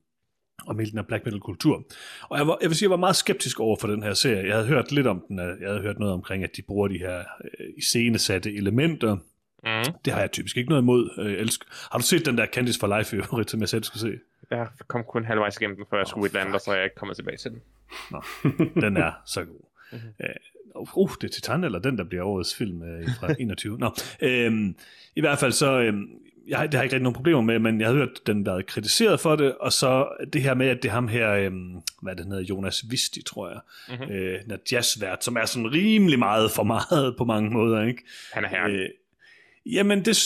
om hele den her black metal kultur. Og jeg, var, jeg vil sige, jeg var meget skeptisk over for den her serie. Jeg havde hørt lidt om den. øh, Jeg havde hørt noget omkring, at de bruger de her øh, iscenesatte elementer. Mm. Det har jeg typisk ikke noget imod. Øh, elsker. Har du set den der Candice for Life i øvrigt, som jeg selv skulle se? Jeg kom kun halvvejs igennem den, før jeg skulle et eller andet, så jeg ikke kommet tilbage til den. Nå, den er så god. Uh, uh, det er Titan, eller den, der bliver årets film uh, fra 21. Nå, øhm, I hvert fald så, øhm, jeg, har- det har ikke rigtig nogen problemer med, men jeg har hørt, at den været kritiseret for det, og så det her med, at det er ham her, øhm, hvad det hedder, Jonas Visti, tror jeg, mm-hmm. øh, den er jazzvært, som er sådan rimelig meget for meget på mange måder, ikke? Han er herlig. Øh, jamen, det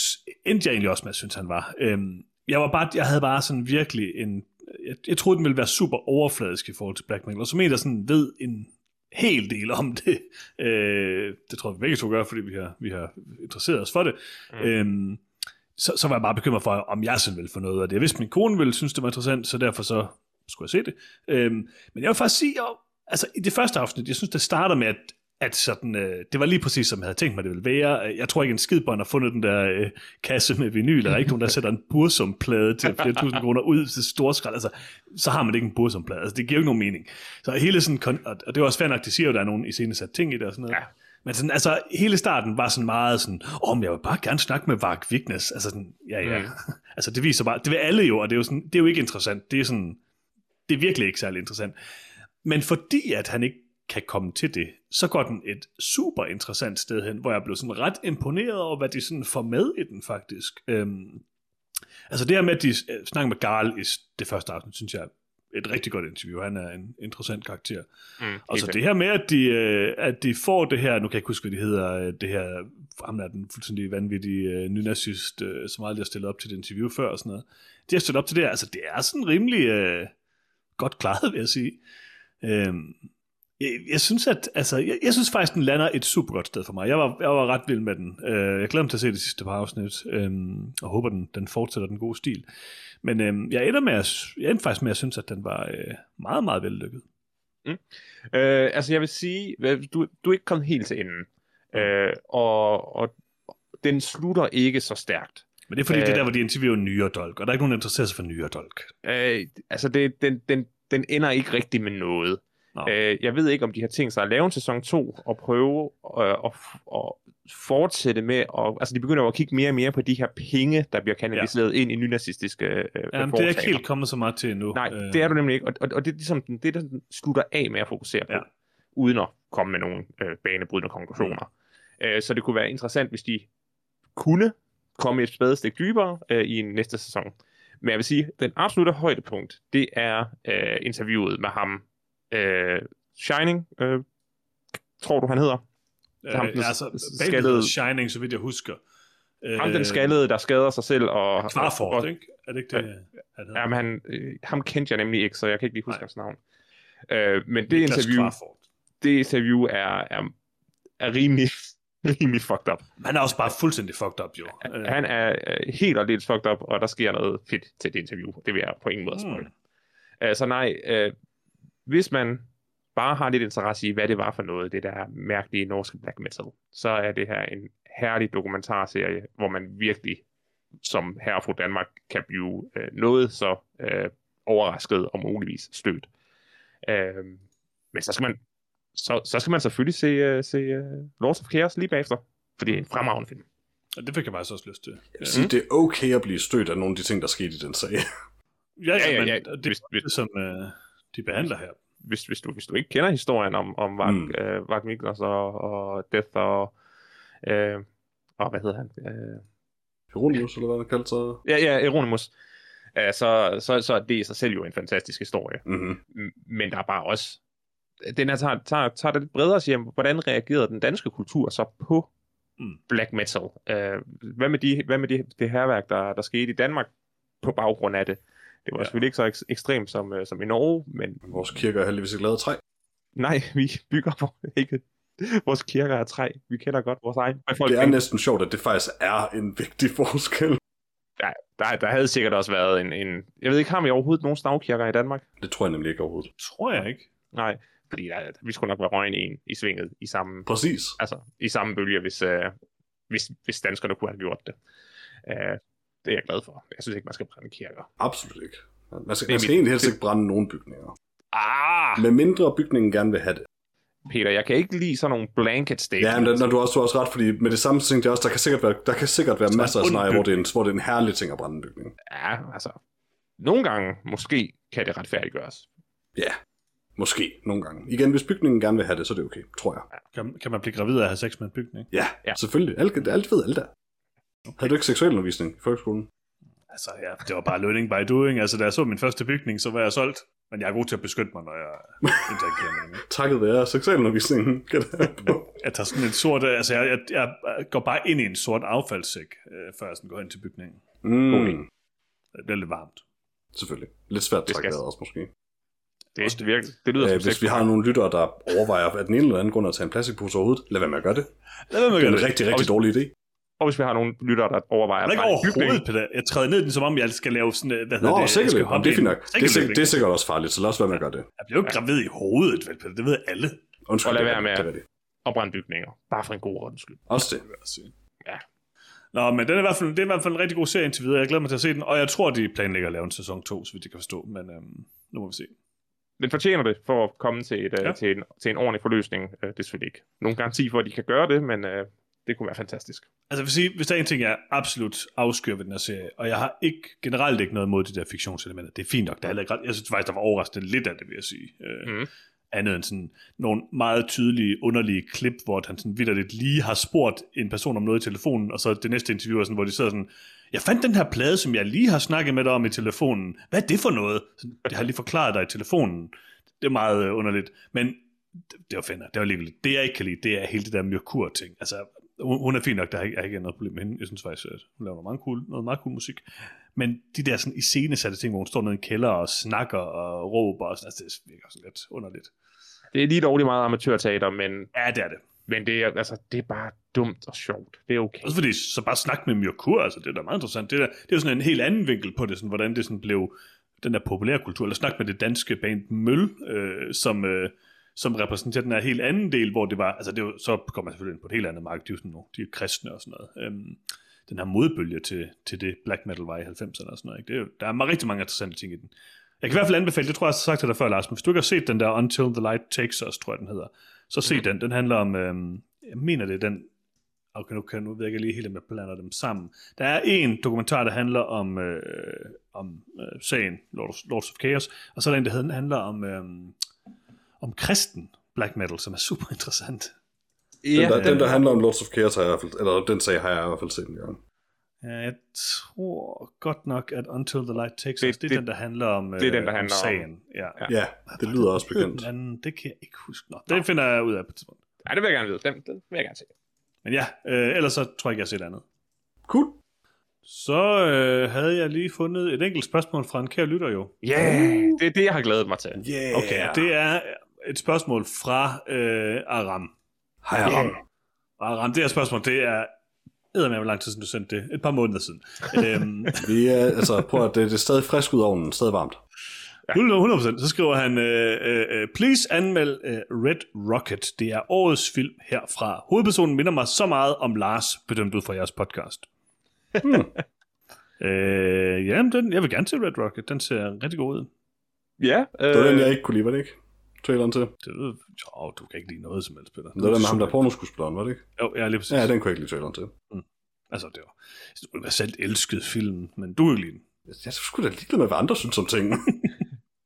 endte jeg egentlig også med, at synes, han var. Øhm, jeg, var bare, jeg havde bare sådan virkelig en... Jeg, jeg troede, den ville være super overfladisk i forhold til Black Metal, og som en, der sådan ved en hel del om det. Øh, det tror jeg, vi begge to gør, fordi vi har, vi har interesseret os for det. Mm. Øhm, så, så var jeg bare bekymret for, om jeg selv ville få noget af det. Jeg vidste, min kone ville synes, det var interessant, så derfor så skulle jeg se det. Øhm, men jeg vil faktisk sige, at altså i det første afsnit, jeg synes, det starter med, at, at sådan, øh, det var lige præcis, som jeg havde tænkt mig, det ville være. Øh, jeg tror ikke, en skidbånd har fundet den der øh, kasse med vinyl. Der ikke nogen, der sætter en bursumplade til flere tusind kroner ud til storskrald. Altså, så har man ikke en bursumplade. Altså, det giver jo ikke nogen mening. Så hele sådan, og det var også fair nok, de siger jo, at der er nogle iscenesat ting i det og sådan noget. Ja. Men sådan, altså, hele starten var sådan meget sådan, åh, oh, jeg vil bare gerne snakke med Vark Vignes. Altså sådan, ja, ja. Mm. altså, det viser bare, det vil alle jo, og det er jo, sådan, det er jo ikke interessant. Det er sådan, det er virkelig ikke særlig interessant. Men fordi at han ikke kan komme til det, så går den et super interessant sted hen, hvor jeg blev sådan ret imponeret over, hvad de sådan får med i den faktisk. Øhm, altså det her med, at de øh, snakker med Garl i det første afsnit, synes jeg et rigtig godt interview. Han er en interessant karakter. Mm, Og så helt det her med, at de, øh, at de får det her, nu kan jeg ikke huske, hvad det hedder, øh, det her, ham er den fuldstændig vanvittige øh, nynazist, øh, som aldrig har stillet op til et interview før og sådan noget. De har stillet op til det her, altså det er sådan rimelig øh, godt klaret, vil jeg sige. Øhm, Jeg, jeg synes, at, altså, jeg, jeg synes faktisk, den lander et super godt sted for mig. Jeg var, jeg var ret vild med den. Uh, jeg glæder mig til at se det sidste par afsnit, um, og håber, den, den fortsætter den gode stil. Men um, jeg ender med at, jeg endte faktisk med at synes, at den var uh, meget, meget vellykket. Mm. Øh, altså jeg vil sige, du, du er ikke kommet helt til enden. Øh, og, og den slutter ikke så stærkt. Men det er fordi, øh, det er der, hvor de interviewer nyere dolk, og der er ikke nogen, der interesserer sig for nyere dolk. Øh, altså, det, den, den, den ender ikke rigtig med noget. Øh, jeg ved ikke, om de har tænkt sig at lave en sæson 2 og prøve øh, at, at fortsætte med, at, altså de begynder at kigge mere og mere på de her penge, der bliver kanaliseret ja. ind i nynazistiske øh, ja, det er ikke helt kommet så meget til endnu. Nej, øh. det er du nemlig ikke, og, og, og det er ligesom det, der slutter af med at fokusere på, ja. uden at komme med nogle øh, banebrydende konklusioner. Mm. Øh, så det kunne være interessant, hvis de kunne komme et spadestik dybere øh, i en næste sæson. Men jeg vil sige, den absolutte højdepunkt, det er øh, interviewet med ham, øh, Shining, øh, tror du, han hedder? Øh, ham, den altså, skaldede... Shining, så vidt jeg husker. Ham den øh, skaldede, der skader sig selv. Og, Kvarford, og, ikke? Er det ikke det, øh, han hedder? Jamen, han, øh, ham kendte jeg nemlig ikke, så jeg kan ikke lige huske Nej. hans navn. Øh, men det interview, det interview er, er, er rimelig rimelig fucked up. Han er også bare fuldstændig fucked up, jo. Han er helt og lidt fucked up, og der sker noget fedt til det interview. Det vil jeg på ingen måde spørge. Mm. Så nej, øh, hvis man bare har lidt interesse i, hvad det var for noget, det der mærkelige norske black metal, så er det her en herlig dokumentarserie, hvor man virkelig som herre fra Danmark kan blive øh, noget så øh, overrasket og muligvis stødt. Øh, men så skal man så, så skal man selvfølgelig se, uh, se uh, Lords of Chaos lige bagefter, for det er en fremragende film. Og det fik jeg faktisk også lyst til. Jeg vil sige, mm. det er okay at blive stødt af nogle af de ting, der skete i den sag. ja, ja, ja, ja, men det er hvis, som uh, de behandler her. Hvis, hvis, du, hvis du ikke kender historien om, om Vag, mm. uh, Vag Miklos og, og Death og, uh, og hvad hedder han? Uh, Hieronymus, eller hvad han kaldte sig? Ja, ja, Hieronymus. Uh, så, så, så er det i sig selv jo en fantastisk historie. Mm-hmm. Men der er bare også den her tager, tager, tager det lidt bredere og siger, hvordan reagerede den danske kultur så på mm. black metal? Uh, hvad med, de, hvad med de, det herværk, der, der skete i Danmark på baggrund af det? Det var ja. selvfølgelig ikke så ek- ekstremt som, uh, som i Norge, men... Vores kirker er heldigvis ikke lavet træ. Nej, vi bygger på ikke vores kirker er træ. Vi kender godt vores egen befolkning. Det er næsten sjovt, at det faktisk er en vigtig forskel. Ja, der, der havde sikkert også været en, en... Jeg ved ikke, har vi overhovedet nogen stavkirker i Danmark? Det tror jeg nemlig ikke overhovedet. Tror jeg ikke. Nej, fordi der, vi skulle nok være røgen en i svinget i samme, Præcis. Altså, i samme bølge, hvis, uh, hvis, hvis danskerne kunne have gjort det. Uh, det er jeg glad for. Jeg synes ikke, man skal brænde kirker. Absolut ikke. Man skal, man skal mit... egentlig helst ikke brænde nogen bygninger. Ah! Med mindre bygningen gerne vil have det. Peter, jeg kan ikke lide sådan nogle blanket statements. Ja, men når du også, du også ret, fordi med det samme ting, der, også, der kan sikkert være, der kan sikkert være masser af scenarier, hvor det, er en, hvor det er en herlig ting at brænde en bygning. Ja, altså, nogle gange måske kan det retfærdiggøres. Ja, Måske, nogle gange. Igen, hvis bygningen gerne vil have det, så er det okay, tror jeg. Kan, kan man blive gravid af at have sex med en bygning? Ja, ja. selvfølgelig. Alt, alt ved alt der. Okay. Havde du ikke seksualundervisning i folkeskolen? Altså, ja, det var bare learning by doing. Altså, da jeg så min første bygning, så var jeg solgt. Men jeg er god til at beskytte mig, når jeg interagerer med Takket være seksualundervisningen. jeg tager sådan en sort... Altså, jeg, jeg, jeg går bare ind i en sort affaldssæk, øh, før jeg sådan går ind til bygningen. Mm. Det er lidt varmt. Selvfølgelig. Lidt svært at trække også, måske. Det, det, virker, det lyder øh, Hvis vi har nogle lyttere, der overvejer at den ene eller anden grund at tage en plastikpose overhovedet, lad være med at gøre det. Lad være med at gøre det. er en rigtig, rigtig hvis, dårlig idé. Og hvis vi har nogle lyttere, der overvejer... Det er ikke overhovedet, Peter. Jeg træder ned i den, som om jeg skal lave sådan... Hvad Nå, det, sikkert. Jamen, det er fint nok. Det er, sikkert, det er sikkert også farligt, så lad os være med at gøre det. Jeg bliver jo ikke gravid i hovedet, vel, Peter. Det ved alle. Undskyld, og lad være med at brænde bygninger. Bare for en god ordens skyld. Også det. Ja. Nå, men den er i hvert fald, det er i hvert fald en rigtig god serie indtil videre. Jeg glæder mig til at se den, og jeg tror, de planlægger at lave en sæson 2, så vidt jeg kan forstå, men øhm, nu må vi se den fortjener det for at komme til, et, øh, ja. til, en, til en ordentlig forløsning. Uh, det er selvfølgelig ikke nogen garanti for, at de kan gøre det, men det kunne være fantastisk. Altså jeg vil sige, hvis der er en ting, jeg absolut afskyr ved den her serie, og jeg har ikke generelt ikke noget mod de der fiktionselementer, det er fint nok, der er ikke Jeg synes faktisk, der var overraskende lidt af det, vil jeg sige. Uh, mm. Andet end sådan nogle meget tydelige, underlige klip, hvor han sådan vidderligt lige har spurgt en person om noget i telefonen, og så det næste interview er sådan, hvor de sidder sådan, jeg fandt den her plade, som jeg lige har snakket med dig om i telefonen. Hvad er det for noget? Det har lige forklaret dig i telefonen. Det er meget øh, underligt. Men det, var fænder. Det var alligevel det, jeg ikke kan lide, det er hele det der Merkur-ting. Altså, hun, hun er fin nok, der er, er ikke noget problem med hende. Jeg synes faktisk, at hun laver noget meget cool, noget meget cool musik. Men de der sådan iscenesatte ting, hvor hun står nede i en kælder og snakker og råber, og sådan, altså, det virker sådan lidt underligt. Det er lige dårligt meget amatørteater, men, Ja, det er det. men det, er, altså, det er bare dumt og sjovt. Det er okay. Også fordi, så bare snak med Myrkur, altså det er da meget interessant. Det, der, det er sådan en helt anden vinkel på det, sådan, hvordan det sådan blev den der populærkultur, eller snak med det danske band Møl, øh, som, øh, som repræsenterer den her helt anden del, hvor det var, altså det var, så kommer man selvfølgelig ind på et helt andet marked, de er sådan nogle, de er kristne og sådan noget. Øhm, den her modbølge til, til det black metal var i 90'erne og sådan noget. Ikke? Det er jo, der er rigtig mange interessante ting i den. Jeg kan i hvert fald anbefale, det tror jeg, jeg har sagt til dig før, Lars, men hvis du ikke har set den der Until the Light Takes Us, tror jeg, den hedder, så se Mhm. den. Den handler om, øhm, jeg mener det er den, okay, nu, kan, nu ved jeg ikke lige helt, om jeg blander dem sammen. Der er en dokumentar, der handler om, øh, om øh, sagen Lords, Lords of Chaos, og så er der en, der handler om, øh, om kristen black metal, som er super interessant. Den, der, den, der handler om Lords of Chaos, har jeg i hvert fald, eller den sag har jeg i hvert fald set en gang. Ja, jeg tror godt nok, at Until the Light Takes Det- Us, det er det- den, der handler om, det er den, der øh, handler om- sagen. Ja. Ja. Ja, det lyder også bekendt. Den anden, det kan jeg ikke huske. Nå, det finder jeg ud af på et tidspunkt. Ja, det vil jeg gerne vide. Den, den vil jeg gerne se. Men ja, øh, ellers så tror jeg ikke, jeg har set andet. Cool. Så øh, havde jeg lige fundet et enkelt spørgsmål fra en kær lytter jo. Ja, yeah, det er det, jeg har glædet mig til. Yeah. Okay, det er et spørgsmål fra øh, Aram. Hej, Aram. Aram, det her spørgsmål, det er eddermame, hvor lang tid siden du sendte det. Et par måneder siden. øhm, Vi er, altså, prøv at det, det er stadig frisk ud af ovnen, stadig varmt. 100%. Så skriver han, øh, øh, please anmeld øh, Red Rocket. Det er årets film herfra. Hovedpersonen minder mig så meget om Lars, bedømt ud fra jeres podcast. Hmm. øh, jamen, den, jeg vil gerne se Red Rocket. Den ser rigtig god ud. Ja, øh, Det var den, jeg ikke kunne lide, var det ikke? Traileren til. Det, ved- jo, du kan ikke lide noget som helst, Peter. Det var den med ham, der er pornoskuespilleren, var det ikke? Jo, ja, lige præcis. Ja, den kunne jeg ikke lide traileren til. Altså, det var universelt elsket film, men du kan ikke lide den. Jeg skulle da ligeglad med, hvad andre synes om ting.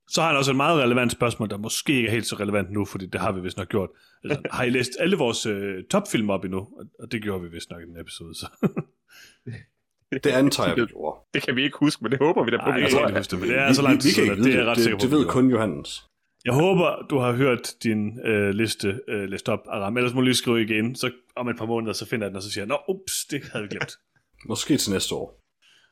Så har han også et meget relevant spørgsmål, der måske ikke er helt så relevant nu, fordi det har vi vist nok gjort. Altså, har I læst alle vores øh, topfilm op endnu? Og- Og det gjorde vi vist nok i den episode, så. det antager jeg, vi gjorde. det kan vi ikke huske, men det håber vi da på. Nej, vi jeg kan ikke huske det, men det er så lang tid vi kan ikke at det er ret det. Det, vi ved kun Johannes. Jeg håber, du har hørt din øh, liste øh, læst op, Aram. Ellers må du lige skrive igen, så om et par måneder, så finder jeg den, og så siger jeg, Nå, ups, det havde vi glemt. Måske til næste år.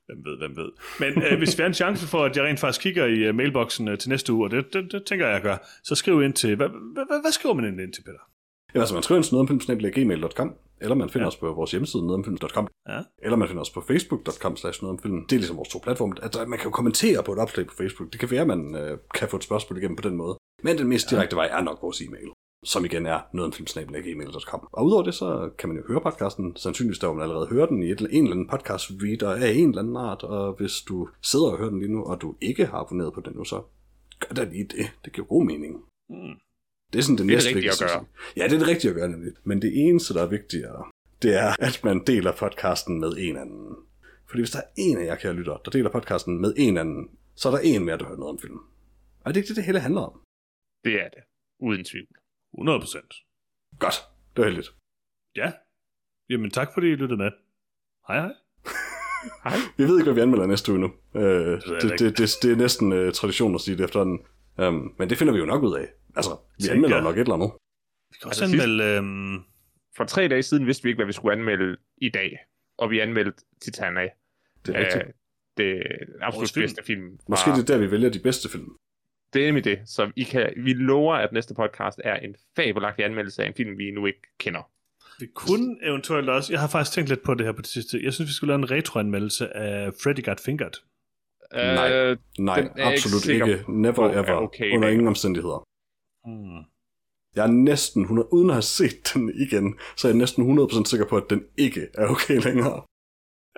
Hvem ved, hvem ved. Men øh, hvis vi har en chance for, at jeg rent faktisk kigger i uh, mailboksen uh, til næste uge, og det, det, det tænker jeg, jeg gør, så skriv ind til, hvad, hvad, hvad, skriver man egentlig ind til, Peter? Ja, altså man skriver ind til nogetomfilm.gmail.com, eller man finder Ja. os på vores hjemmeside, nogetomfilm.com, Ja. eller man finder os på facebook.com slash. Det er ligesom vores to platforme. Altså, man kan jo kommentere på et opslag på Facebook. Det kan være, at man øh, kan få et spørgsmål igennem på den måde. Men den mest direkte vej er nok vores e-mail, som igen er nogetomfilm.gmail.com. Og udover det, så kan man jo høre podcasten, sandsynligvis der, man allerede hører den i et, en eller anden podcast reader af en eller anden art, og hvis du sidder og hører den lige nu, og du ikke har abonneret på den nu, så gør da lige det. Det giver god mening. Mm. Det er sådan det, Det er næste det rigtige at vigtigste. gøre. Ja, det er det rigtige at gøre nemlig. Men det eneste, der er vigtigere, det er, at man deler podcasten med en anden. Fordi hvis der er en af jer, kære lytter, der deler podcasten med en anden, så er der en mere, der hører noget om film. Og det er ikke det, det hele handler om. Det er det. Uden tvivl. 100 procent. Godt. Det var heldigt. Ja. Jamen tak, fordi I lyttede med. Hej hej. Hej. Vi ved ikke, hvad vi anmelder næste uge nu. Øh, det, ikke. det, det, det, er næsten uh, tradition at sige det efterhånden. Um, men det finder vi jo nok ud af. Altså, vi Tænker. anmelder nok et eller andet. Vi kan også Altså, anmelde... Øhm, For tre dage siden vidste vi ikke, hvad vi skulle anmelde i dag. Og vi anmeldte Titanic. Det er rigtigt. Øh, det absolut Vores film. bedste film. fra- Måske det er der, vi vælger de bedste film. Det er nemlig det. Så I kan, vi lover, at næste podcast er en fabelagtig anmeldelse af en film, vi nu ikke kender. vi kunne eventuelt også... Jeg har faktisk tænkt lidt på det her på det sidste. Jeg synes, vi skulle lave en retroanmeldelse af Freddy Got Fingered. Nej. Øh, Nej, ikke absolut sikker ikke. Never er ever. okay under ingen omstændigheder. Hmm. Jeg er næsten 100, uden at have set den igen, så er jeg næsten 100% sikker på, at den ikke er okay længere.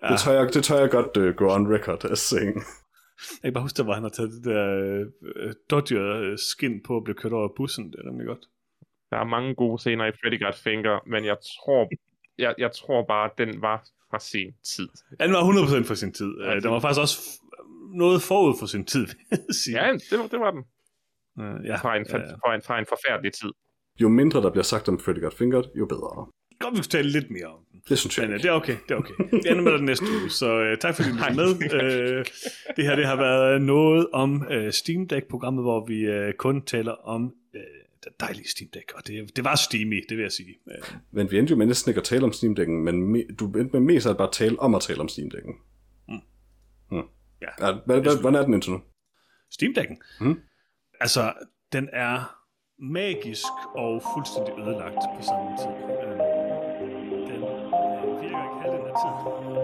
Ja. Det, tør jeg, det tør jeg godt uh, go on record as saying. Jeg kan bare huske, der var han har taget det der øh, dodger skin på at blive kørt over af bussen. Det er nemlig godt. der er mange gode scener i Freddy Got Finger, men jeg tror, jeg, jeg tror bare, at den var fra sin tid. Ja, den var 100% for sin tid. Ja, den var faktisk også noget forud for sin tid, vil jeg sige. Ja, det, var- det var den. Øh, ja. Fra en, ja. fra, en, fra en forfærdelig tid. Jo mindre der bliver sagt om Freddy Got Fingered, jo bedre. Godt, vi skulle tale lidt mere om den. Det synes jeg Men uh, det er okay, det er okay. Vi ender med det næste uge, så uh, tak fordi du var med. Uh, det her det har været noget om uh, Steam Deck-programmet, hvor vi uh, kun taler om uh, det dejlige Steam Deck, og det, det var steamy, det vil jeg sige. Uh, Men vi endte jo med næsten ikke at tale om Steam Deck'en, men me- du endte med mest at bare tale om at tale om Steam Deck'en. Mm. Hmm. Ja. ja hvordan er den indtil nu? Steam Deck'en, Mhm altså, den er magisk og fuldstændig ødelagt på samme tid. Øhm, øh, den virker ikke halvdelen af tiden.